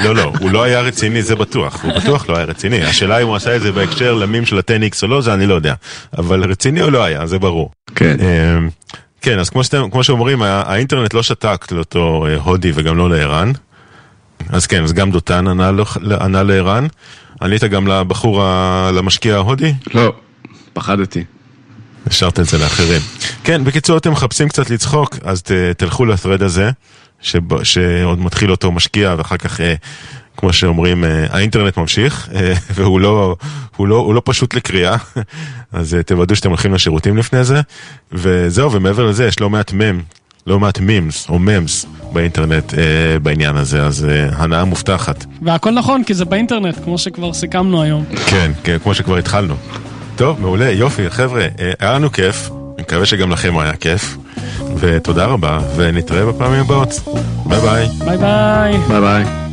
לא, לא, הוא לא היה רציני, זה בטוח, הוא בטוח לא היה רציני. השאלה אם הוא עשה את זה בהקשר למים של הטניקס או לא, זה אני לא יודע. אבל רציני הוא לא היה, זה ברור. כן. אמ, כן, אז כמו שאומרים, האינטרנט לא שתק לאותו אה, הודי וגם לא לערן. אז כן, אז גם דותן ענה, ענה לערן. ענית גם לבחור, למשקיע ההודי? לא, פחדתי. השארת את זה לאחרים. כן, בקיצור, אתם מחפשים קצת לצחוק, אז ת, תלכו לת'רד הזה, שב, שעוד מתחיל אותו משקיע, ואחר כך, אה, כמו שאומרים, אה, האינטרנט ממשיך, אה, [laughs] והוא לא, הוא לא, הוא לא פשוט לקריאה, [laughs] אז תוודאו שאתם הולכים לשירותים לפני זה, וזהו, ומעבר לזה, יש לא מעט מם לא מעט מימס או ממס באינטרנט אה, בעניין הזה, אז אה, הנאה מובטחת. והכל נכון, כי זה באינטרנט, כמו שכבר סיכמנו היום. כן, כן, כמו שכבר התחלנו. טוב, מעולה, יופי, חבר'ה, אה, היה לנו כיף, אני מקווה שגם לכם היה כיף, ותודה רבה, ונתראה בפעמים הבאות. ביי ביי. ביי ביי. ביי ביי.